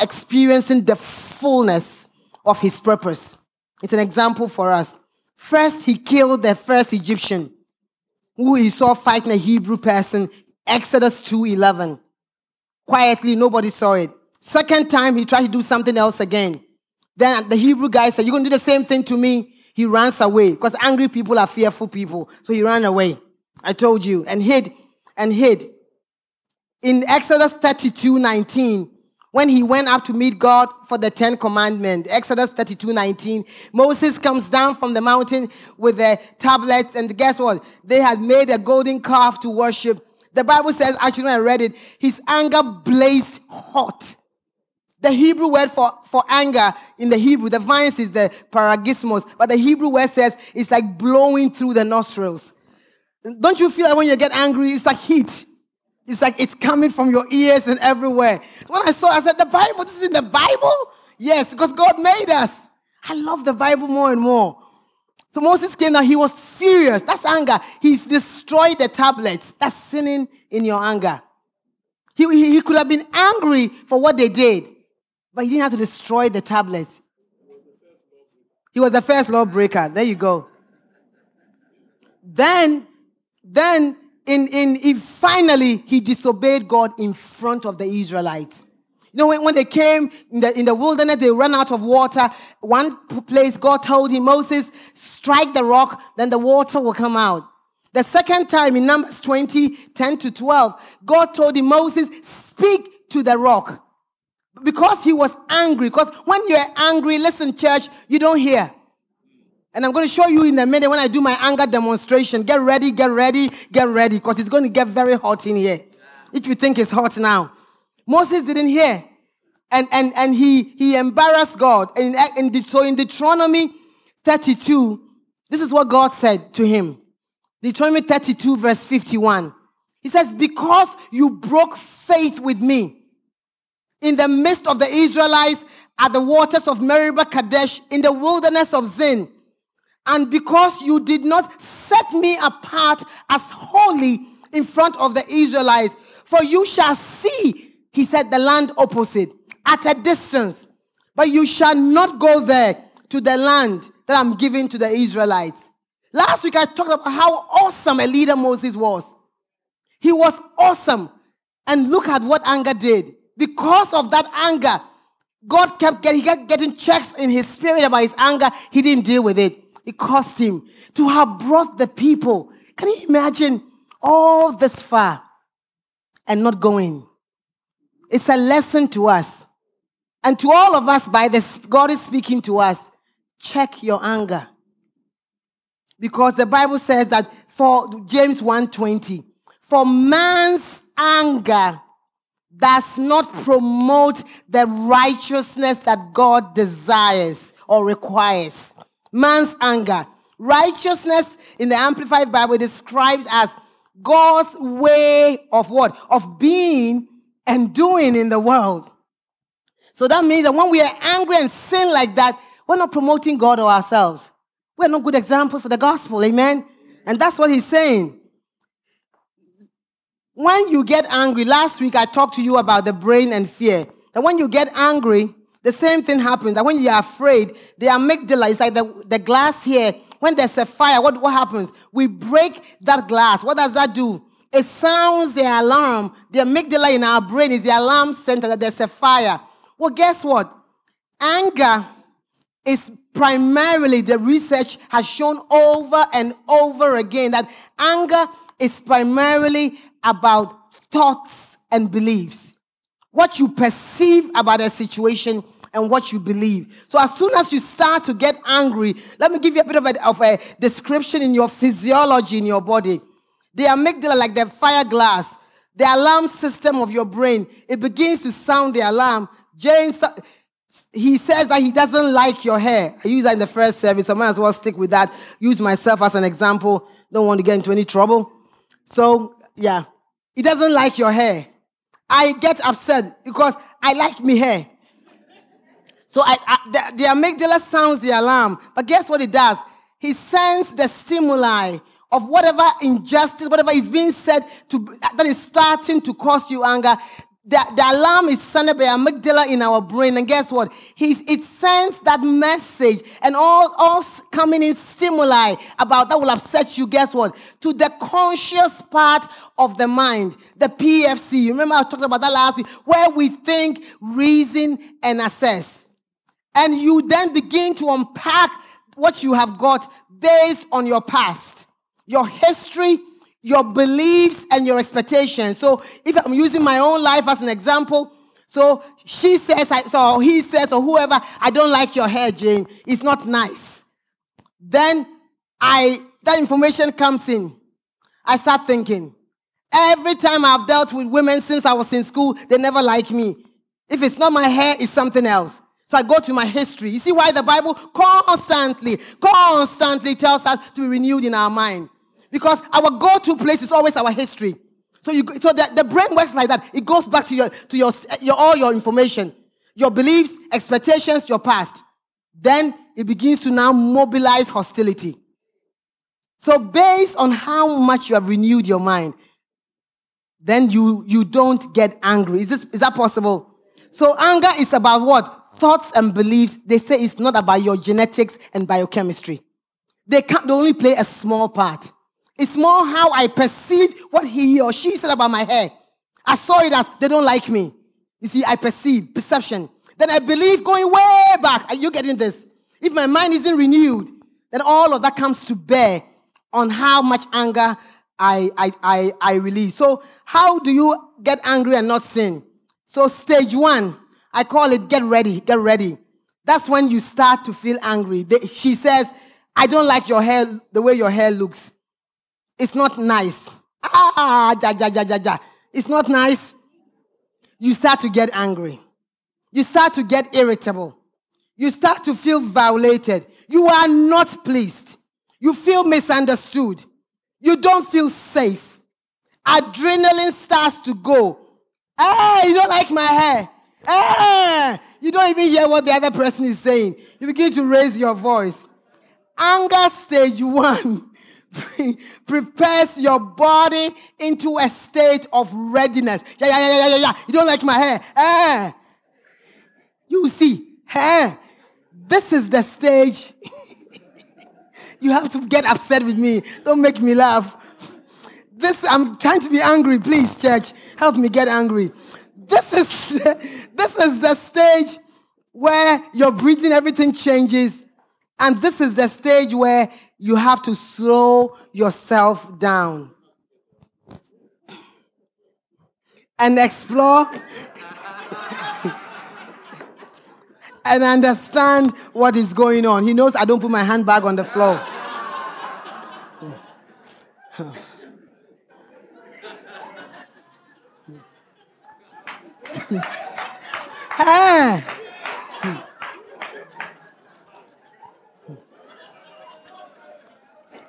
experiencing the fullness of his purpose. It's an example for us. First, he killed the first Egyptian who he saw fighting a Hebrew person, Exodus 2.11. Quietly, nobody saw it. Second time, he tried to do something else again. Then the Hebrew guy said, You're going to do the same thing to me? He runs away because angry people are fearful people. So he ran away. I told you, and hid and hid in Exodus 32 19, when he went up to meet God for the Ten Commandments, Exodus 32 19, Moses comes down from the mountain with the tablets, and guess what? They had made a golden calf to worship. The Bible says, actually, when I read it, his anger blazed hot. The Hebrew word for, for anger in the Hebrew, the Vine's is the parorgismos, but the Hebrew word says it's like blowing through the nostrils. Don't you feel like when you get angry, it's like heat? It's like it's coming from your ears and everywhere. When I saw, I said, The Bible, this is in the Bible? Yes, because God made us. I love the Bible more and more. So Moses came now, he was furious. That's anger. He's destroyed the tablets. That's sinning in your anger. He, he, he could have been angry for what they did, but he didn't have to destroy the tablets. He was the first lawbreaker. There you go. Then, then in, in, in finally he disobeyed God in front of the Israelites. You know, when, when they came in the, in the wilderness, they ran out of water. One place God told him, Moses, strike the rock, then the water will come out. The second time in Numbers 20, 10 to 12, God told him, Moses, speak to the rock. Because he was angry. Because when you're angry, listen, church, you don't hear. And I'm going to show you in a minute when I do my anger demonstration. Get ready, get ready, get ready, because it's going to get very hot in here. If you think it's hot now. Moses didn't hear. And, and, and he, he embarrassed God. And, and so in Deuteronomy 32, this is what God said to him. Deuteronomy 32, verse 51. He says, Because you broke faith with me in the midst of the Israelites, at the waters of Meribah Kadesh in the wilderness of Zin. And because you did not set me apart as holy in front of the Israelites, for you shall see, he said, the land opposite at a distance, but you shall not go there to the land that I'm giving to the Israelites. Last week I talked about how awesome a leader Moses was. He was awesome. And look at what anger did. Because of that anger, God kept getting, getting checks in his spirit about his anger. He didn't deal with it. It cost him to have brought the people. Can you imagine all this far and not going? It's a lesson to us. And to all of us, by this, God is speaking to us. Check your anger. Because the Bible says that for James 1:20, for man's anger does not promote the righteousness that God desires or requires. Man's anger. Righteousness in the Amplified Bible described as God's way of what? Of being and doing in the world. So that means that when we are angry and sin like that, we're not promoting God or ourselves. We're not good examples for the gospel. Amen. And that's what he's saying when you get angry, last week I talked to you about the brain and fear. That when you get angry, the same thing happens. That when you are afraid, the amygdala is like the, the glass here. When there's a fire, what, what happens? We break that glass. What does that do? It sounds the alarm. The amygdala in our brain is the alarm center that there's a fire. Well, guess what? Anger is primarily, the research has shown over and over again that anger is primarily about thoughts and beliefs. What you perceive about a situation and what you believe. So as soon as you start to get angry, let me give you a bit of a, of a description in your physiology in your body. The amygdala, like the fire glass, the alarm system of your brain, it begins to sound the alarm. James, he says that he doesn't like your hair. I use that in the first service, I might as well stick with that. Use myself as an example. Don't want to get into any trouble. So, yeah. He doesn't like your hair. I get upset because I like me hair. So I, I, the, the amygdala sounds the alarm. But guess what it does? He sends the stimuli of whatever injustice, whatever is being said to, that is starting to cause you anger the, the alarm is sounded by amygdala in our brain. And guess what? He's, it sends that message and all, all coming in stimuli about that will upset you. Guess what? To the conscious part of the mind, the PFC. Remember I talked about that last week, where we think, reason, and assess. And you then begin to unpack what you have got based on your past, your history, your beliefs and your expectations. So if I'm using my own life as an example, so she says, so he says, or whoever, I don't like your hair, Jane. It's not nice. Then I, that information comes in. I start thinking. Every time I've dealt with women since I was in school, they never like me. If it's not my hair, it's something else. So I go to my history. You see why the Bible constantly, constantly tells us to be renewed in our mind. Because our go-to place is always our history. So, you, so the, the brain works like that. It goes back to your, to your, your, all your information, your beliefs, expectations, your past. Then it begins to now mobilize hostility. So based on how much you have renewed your mind, then you, you don't get angry. Is, this, is that possible? So anger is about what? Thoughts and beliefs. They say it's not about your genetics and biochemistry. They, can't, they only play a small part. It's more how I perceived what he or she said about my hair. I saw it as they don't like me. You see, I perceive, perception. Then I believe going way back. Are you getting this? If my mind isn't renewed, then all of that comes to bear on how much anger I, I, I, I release. So, how do you get angry and not sin? So, stage one, I call it get ready, get ready. That's when you start to feel angry. She says, I don't like your hair, the way your hair looks. It's not nice. Ah, ja, ja, ja, ja, ja. It's not nice. You start to get angry. You start to get irritable. You start to feel violated. You are not pleased. You feel misunderstood. You don't feel safe. Adrenaline starts to go. Hey, you don't like my hair. Hey, you don't even hear what the other person is saying. You begin to raise your voice. Anger stage one <laughs> prepares your body into a state of readiness. Yeah, yeah, yeah, yeah, yeah. yeah. You don't like my hair. Eh. You see, eh. This is the stage. <laughs> you have to get upset with me. Don't make me laugh. This, I'm trying to be angry. Please, church, help me get angry. This is, <laughs> this is the stage where your breathing, everything changes. And this is the stage where you have to slow yourself down and explore <laughs> and understand what is going on. He knows I don't put my handbag on the floor. <laughs> hey.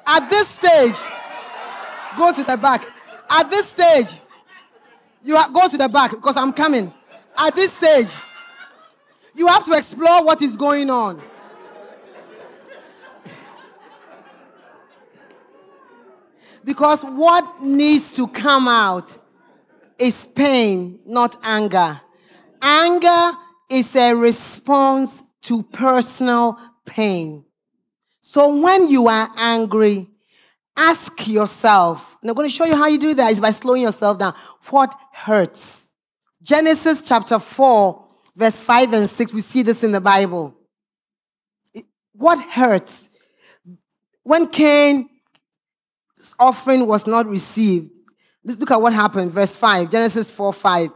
At this stage, go to the back. At this stage, you ha- go to the back because I'm coming. At this stage, you have to explore what is going on. Because what needs to come out is pain, not anger. Anger is a response to personal pain. So when you are angry, ask yourself, and I'm going to show you how you do that is by slowing yourself down. What hurts? Genesis chapter 4, verse 5 and 6, we see this in the Bible. What hurts? When Cain's offering was not received, let's look at what happened. Verse 5, Genesis 4 5.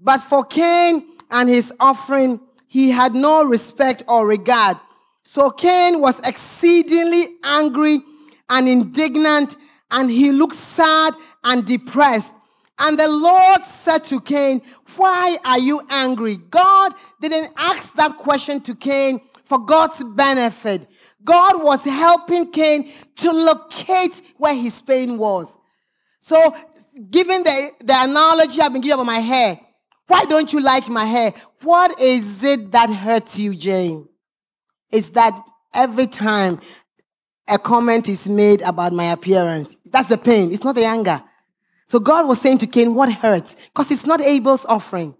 But for Cain and his offering, he had no respect or regard. So Cain was exceedingly angry and indignant, and he looked sad and depressed. And the Lord said to Cain, Why are you angry? God didn't ask that question to Cain for God's benefit. God was helping Cain to locate where his pain was. So, given the, the analogy I've been giving about my hair, why don't you like my hair? What is it that hurts you, Jane? is that every time a comment is made about my appearance, that's the pain. It's not the anger. So God was saying to Cain, what hurts? Because it's not Abel's offering.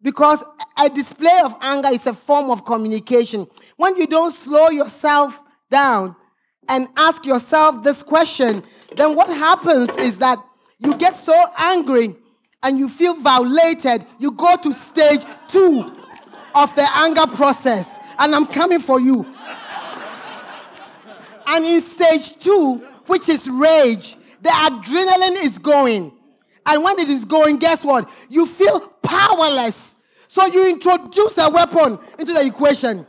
Because a display of anger is a form of communication. When you don't slow yourself down and ask yourself this question, then what happens is that you get so angry and you feel violated, you go to stage two of the anger process and I'm coming for you. and in stage two, which is rage, the adrenaline is going. And when it is going, guess what? You feel powerless. So you introduce a weapon into the equation.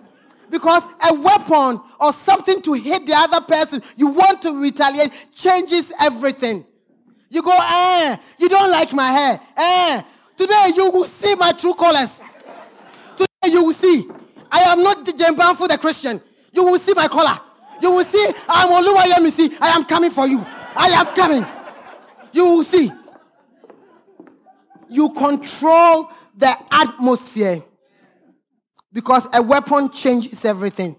Because a weapon or something to hit the other person you want to retaliate changes everything. You go, eh, you don't like my hair. Eh, today you will see my true colors. Today you will see. I am not Jembanfu the Christian. You will see my color. You will see I'm Oluwayemisi. I am coming for you. I am coming. You will see. You control the atmosphere because a weapon changes everything.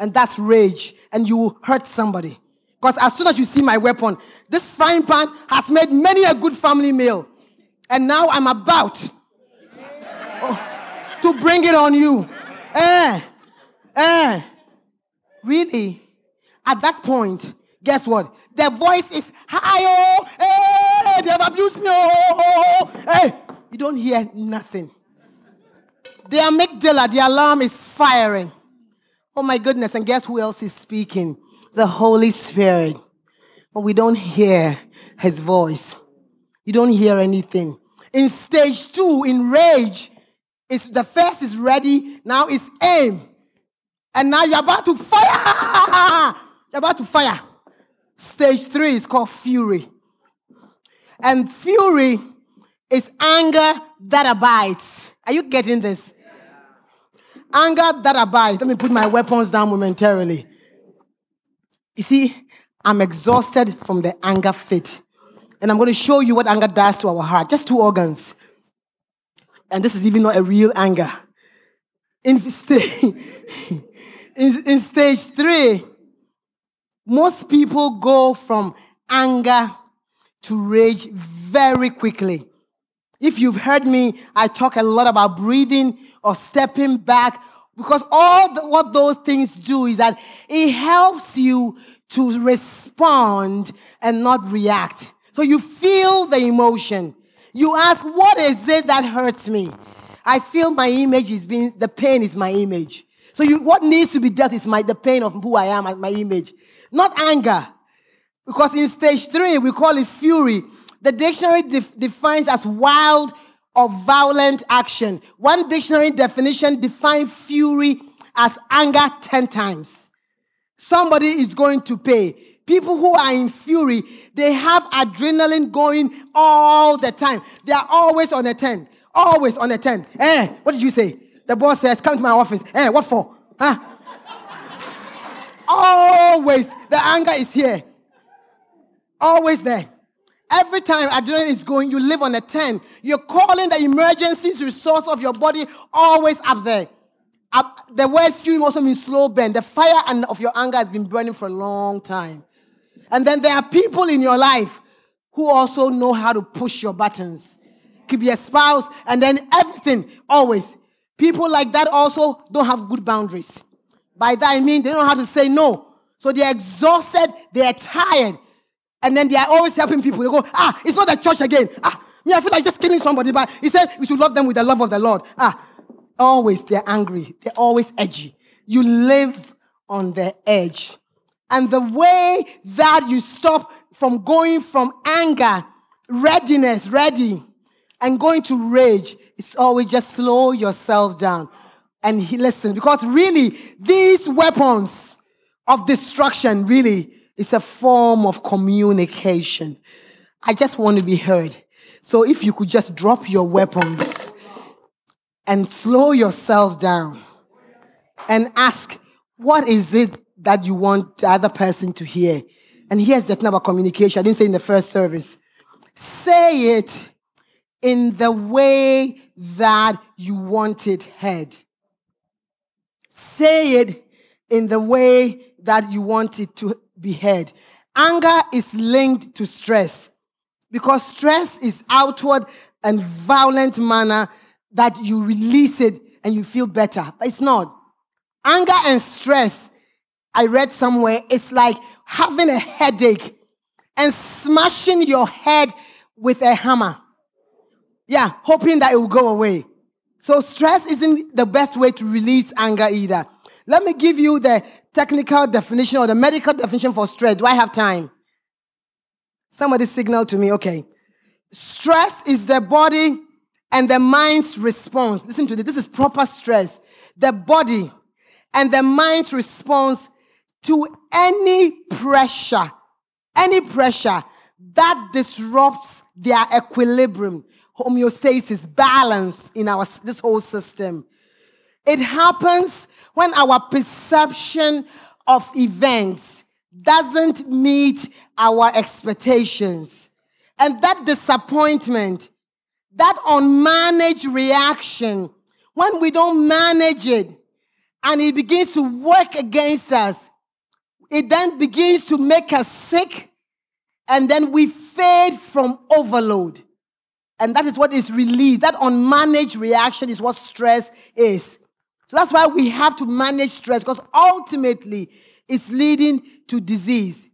And that's rage. And you will hurt somebody. Because as soon as you see my weapon, this frying pan has made many a good family meal. And now I'm about. Oh to bring it on you. Eh, eh. Really? At that point, guess what? The voice is hi, oh, hey, they have abused me, oh, hey. You don't hear nothing. The amygdala, the alarm is firing. Oh my goodness, and guess who else is speaking? The Holy Spirit. But we don't hear his voice. You don't hear anything. In stage two, in rage, it's the first is ready. Now it's aim. And now you're about to fire. You're about to fire. Stage three is called fury. And fury is anger that abides. Are you getting this? Anger that abides. Let me put my weapons down momentarily. You see, I'm exhausted from the anger fit. And I'm going to show you what anger does to our heart. Just two organs And this is even not a real anger. In, <laughs> st- in, in stage three, most people go from anger to rage very quickly. If you've heard me, I talk a lot about breathing or stepping back because all the, what those things do is that it helps you to respond and not react. So you feel the emotion. You ask, what is it that hurts me? I feel my image is being, the pain is my image. So you, what needs to be dealt is my, the pain of who I am, and my image. Not anger. Because in stage three, we call it fury. The dictionary def- defines as wild or violent action. One dictionary definition defines fury as anger 10 times. Somebody is going to pay. People who are in fury, they have adrenaline going all the time. They are always on a 10. Always on a 10. Eh, what did you say? The boss says, come to my office. Eh, what for? Huh? <laughs> always. The anger is here. Always there. Every time adrenaline is going, you live on a 10. You're calling the emergencies resource of your body always up there. Up, the word fury also means slow burn. The fire and of your anger has been burning for a long time. And then there are people in your life who also know how to push your buttons. Could be a spouse, and then everything, always. People like that also don't have good boundaries. By that I mean they don't know how to say no. So they're exhausted, they're tired, and then they are always helping people. They go, ah, it's not the church again. Ah, me, I feel like just killing somebody, but he said we should love them with the love of the Lord. Ah, always they're angry. They're always edgy. You live on the edge. And the way that you stop from going from anger, readiness, ready, and going to rage is always just slow yourself down and he, listen. Because really, these weapons of destruction really is a form of communication. I just want to be heard. So if you could just drop your weapons and slow yourself down and ask, what is it that you want the other person to hear? And here's the thing about communication. I didn't say in the first service. Say it in the way that you want it heard. Say it in the way that you want it to be heard. Anger is linked to stress because stress is outward and violent manner that you release it and you feel better. But it's not. Anger and stress, I read somewhere, it's like having a headache and smashing your head with a hammer. Yeah, hoping that it will go away. So stress isn't the best way to release anger either. Let me give you the technical definition or the medical definition for stress. Do I have time? Somebody signal to me. Okay. Stress is the body and the mind's response. Listen to this. This is proper stress. The body and the mind's response to any pressure, any pressure that disrupts their equilibrium, homeostasis, balance in our this whole system. It happens when our perception of events doesn't meet our expectations. And that disappointment, that unmanaged reaction, when we don't manage it and it begins to work against us, it then begins to make us sick and then we fade from overload. And that is what is released. That unmanaged reaction is what stress is. So that's why we have to manage stress because ultimately it's leading to disease.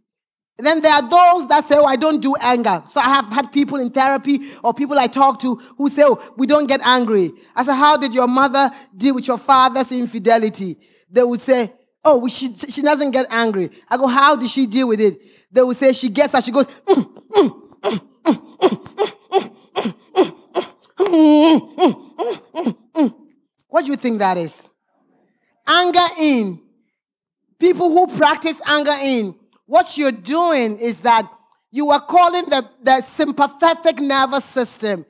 And then there are those that say, Oh, I don't do anger. So I have had people in therapy or people I talk to who say, Oh, we don't get angry. I said, How did your mother deal with your father's infidelity? They would say, Oh, she, she doesn't get angry. I go, How did she deal with it? They would say, She gets up, she goes, mm, mm, mm, What do you think that is? anger in. People who practice anger in, what you're doing is that you are calling the, the sympathetic nervous system.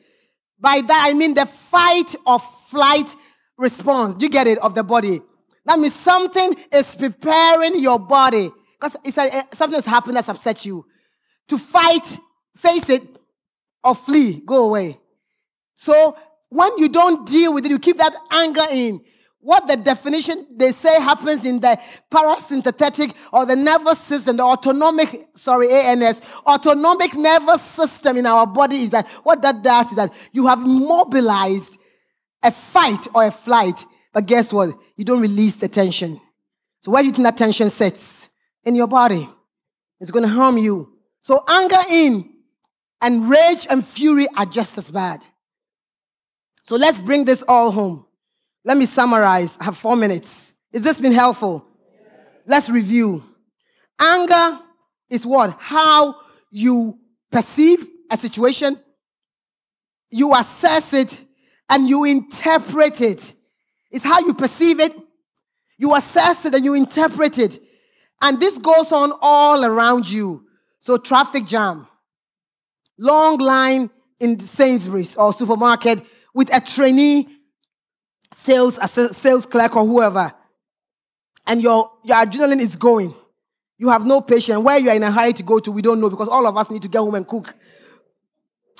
By that, I mean the fight or flight response. You get it of the body. That means something is preparing your body because it's something has happened that's upset you to fight, face it, or flee, go away. So when you don't deal with it, you keep that anger in. What the definition they say happens in the parasympathetic or the nervous system, the autonomic, sorry, ANS, autonomic nervous system in our body is that what that does is that you have mobilized a fight or a flight, but guess what? You don't release the tension. So where do you think that tension sits? In your body. It's going to harm you. So anger in and rage and fury are just as bad. So let's bring this all home. Let me summarize. I have four minutes. Has this been helpful? Let's review. Anger is what? How you perceive a situation, you assess it, and you interpret it. It's how you perceive it, you assess it, and you interpret it. And this goes on all around you. So, traffic jam, long line in Sainsbury's or supermarket with a trainee sales sales clerk or whoever, and your, your adrenaline is going. You have no patience. Where you are in a hurry to go to, we don't know because all of us need to get home and cook.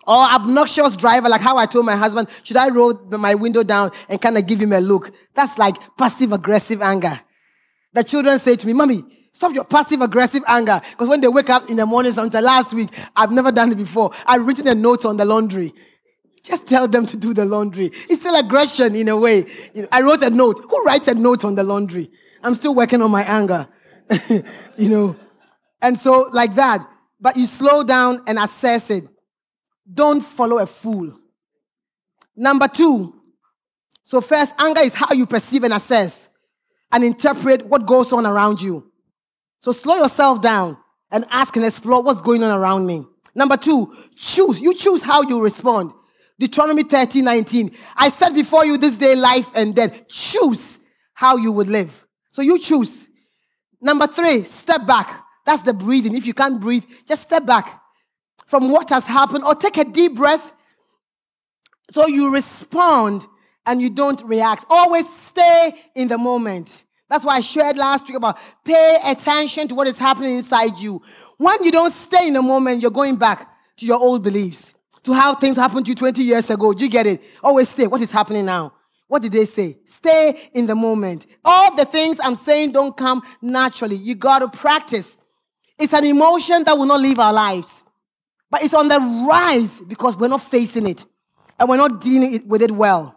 Or obnoxious driver, like how I told my husband, should I roll my window down and kind of give him a look? That's like passive aggressive anger. The children say to me, Mommy, stop your passive aggressive anger. Because when they wake up in the morning, until last week, I've never done it before. I've written a note on the laundry. Just tell them to do the laundry. It's still aggression in a way. You know, I wrote a note. Who writes a note on the laundry? I'm still working on my anger. <laughs> you know. And so, like that. But you slow down and assess it. Don't follow a fool. Number two. So, first, anger is how you perceive and assess and interpret what goes on around you. So, slow yourself down and ask and explore what's going on around me. Number two, choose. You choose how you respond. Deuteronomy 30, 19. I set before you this day life and death. Choose how you would live. So you choose. Number three, step back. That's the breathing. If you can't breathe, just step back from what has happened or take a deep breath so you respond and you don't react. Always stay in the moment. That's why I shared last week about pay attention to what is happening inside you. When you don't stay in the moment, you're going back to your old beliefs to how things happened to you 20 years ago. Do you get it? Always stay. What is happening now? What did they say? Stay in the moment. All the things I'm saying don't come naturally. You got to practice. It's an emotion that will not leave our lives, but it's on the rise because we're not facing it and we're not dealing with it well.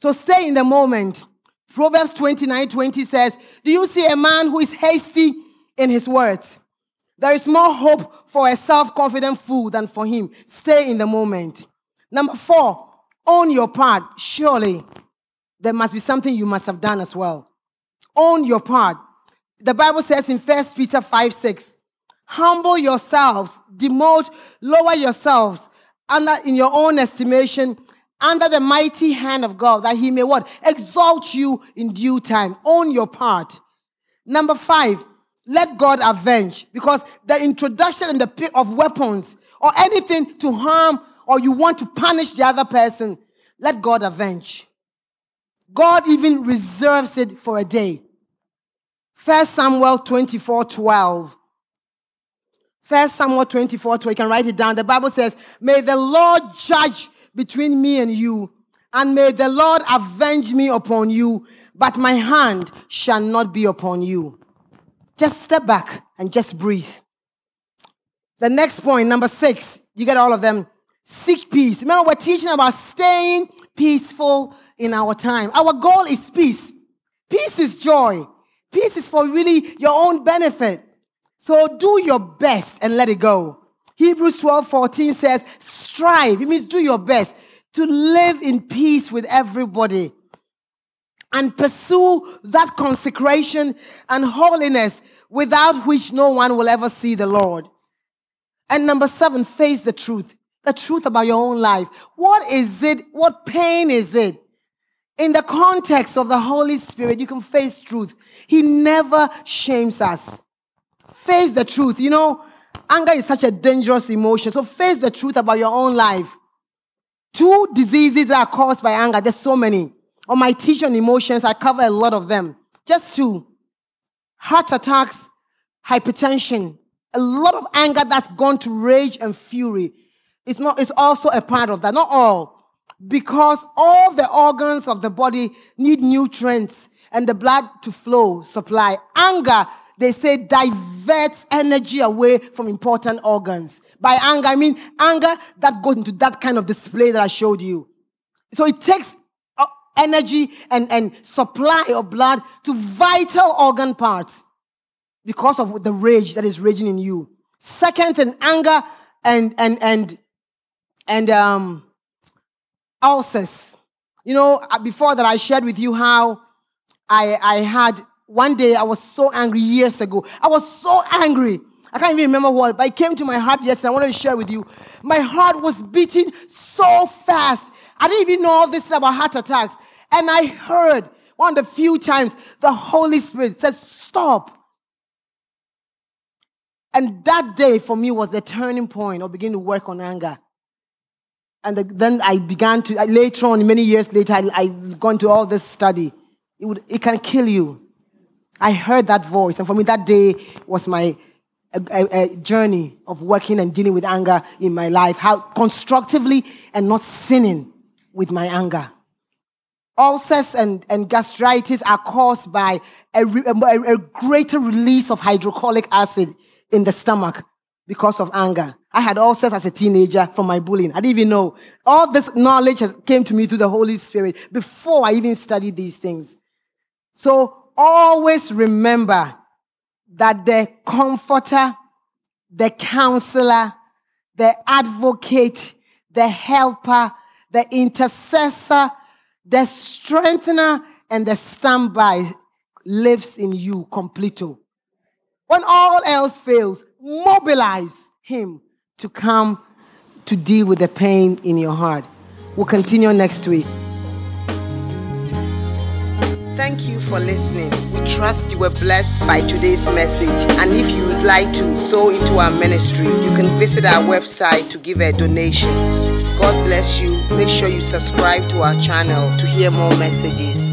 So stay in the moment. Proverbs 29 20 says, Do you see a man who is hasty in his words? There is more hope for a self confident fool than for him. Stay in the moment. Number four, own your part. Surely there must be something you must have done as well. Own your part. The Bible says in 1 Peter 5 6, humble yourselves, demote, lower yourselves under in your own estimation under the mighty hand of God that he may what? Exalt you in due time. Own your part. Number five, let God avenge because the introduction and the pick of weapons or anything to harm or you want to punish the other person, let God avenge. God even reserves it for a day. First Samuel 24 12. First Samuel 24 12. You can write it down. The Bible says, May the Lord judge between me and you, and may the Lord avenge me upon you, but my hand shall not be upon you. Just step back and just breathe. The next point, number six, you get all of them. Seek peace. Remember, we're teaching about staying peaceful in our time. Our goal is peace. Peace is joy. Peace is for really your own benefit. So do your best and let it go. Hebrews 12 14 says, strive. It means do your best to live in peace with everybody and pursue that consecration and holiness without which no one will ever see the Lord. And number seven, face the truth. The truth about your own life. What is it? What pain is it? In the context of the Holy Spirit, you can face truth. He never shames us. Face the truth. You know, anger is such a dangerous emotion. So face the truth about your own life. Two diseases that are caused by anger. There's so many. On my teaching on emotions, I cover a lot of them. Just two. Heart attacks, hypertension, a lot of anger that's gone to rage and fury. It's not, it's also a part of that. Not all. because all the organs of the body need nutrients and the blood to flow, supply. Anger, they say, diverts energy away from important organs. By anger, I mean anger that goes into that kind of display that I showed you. So it takes energy and, and supply of blood to vital organ parts because of the rage that is raging in you. Second, and anger and and and and um ulcers. You know, uh, before that I shared with you how I I had one day I was so angry years ago. I was so angry. I can't even remember what, but it came to my heart yesterday. I wanted to share with you. My heart was beating so fast. I didn't even know all this about heart attacks. And I heard one of the few times the Holy Spirit said, Stop. And that day for me was the turning point of beginning to work on anger. And the, then I began to, later on, many years later, I, I've gone to all this study. It, would, it can kill you. I heard that voice. And for me, that day was my a, a journey of working and dealing with anger in my life. How constructively and not sinning with my anger. Ulcers and, and gastritis are caused by a, a, a greater release of hydrochloric acid in the stomach because of anger. I had ulcers as a teenager from my bullying. I didn't even know. All this knowledge has came to me through the Holy Spirit before I even studied these things. So always remember that the comforter, the counselor, the advocate, the helper, the intercessor, the strengthener, and the standby lives in you completo. When all else fails, mobilize him to come to deal with the pain in your heart. We'll continue next week. Thank you for listening. We trust you were blessed by today's message. And if you would like to sow into our ministry, you can visit our website to give a donation. God bless you. Make sure you subscribe to our channel to hear more messages.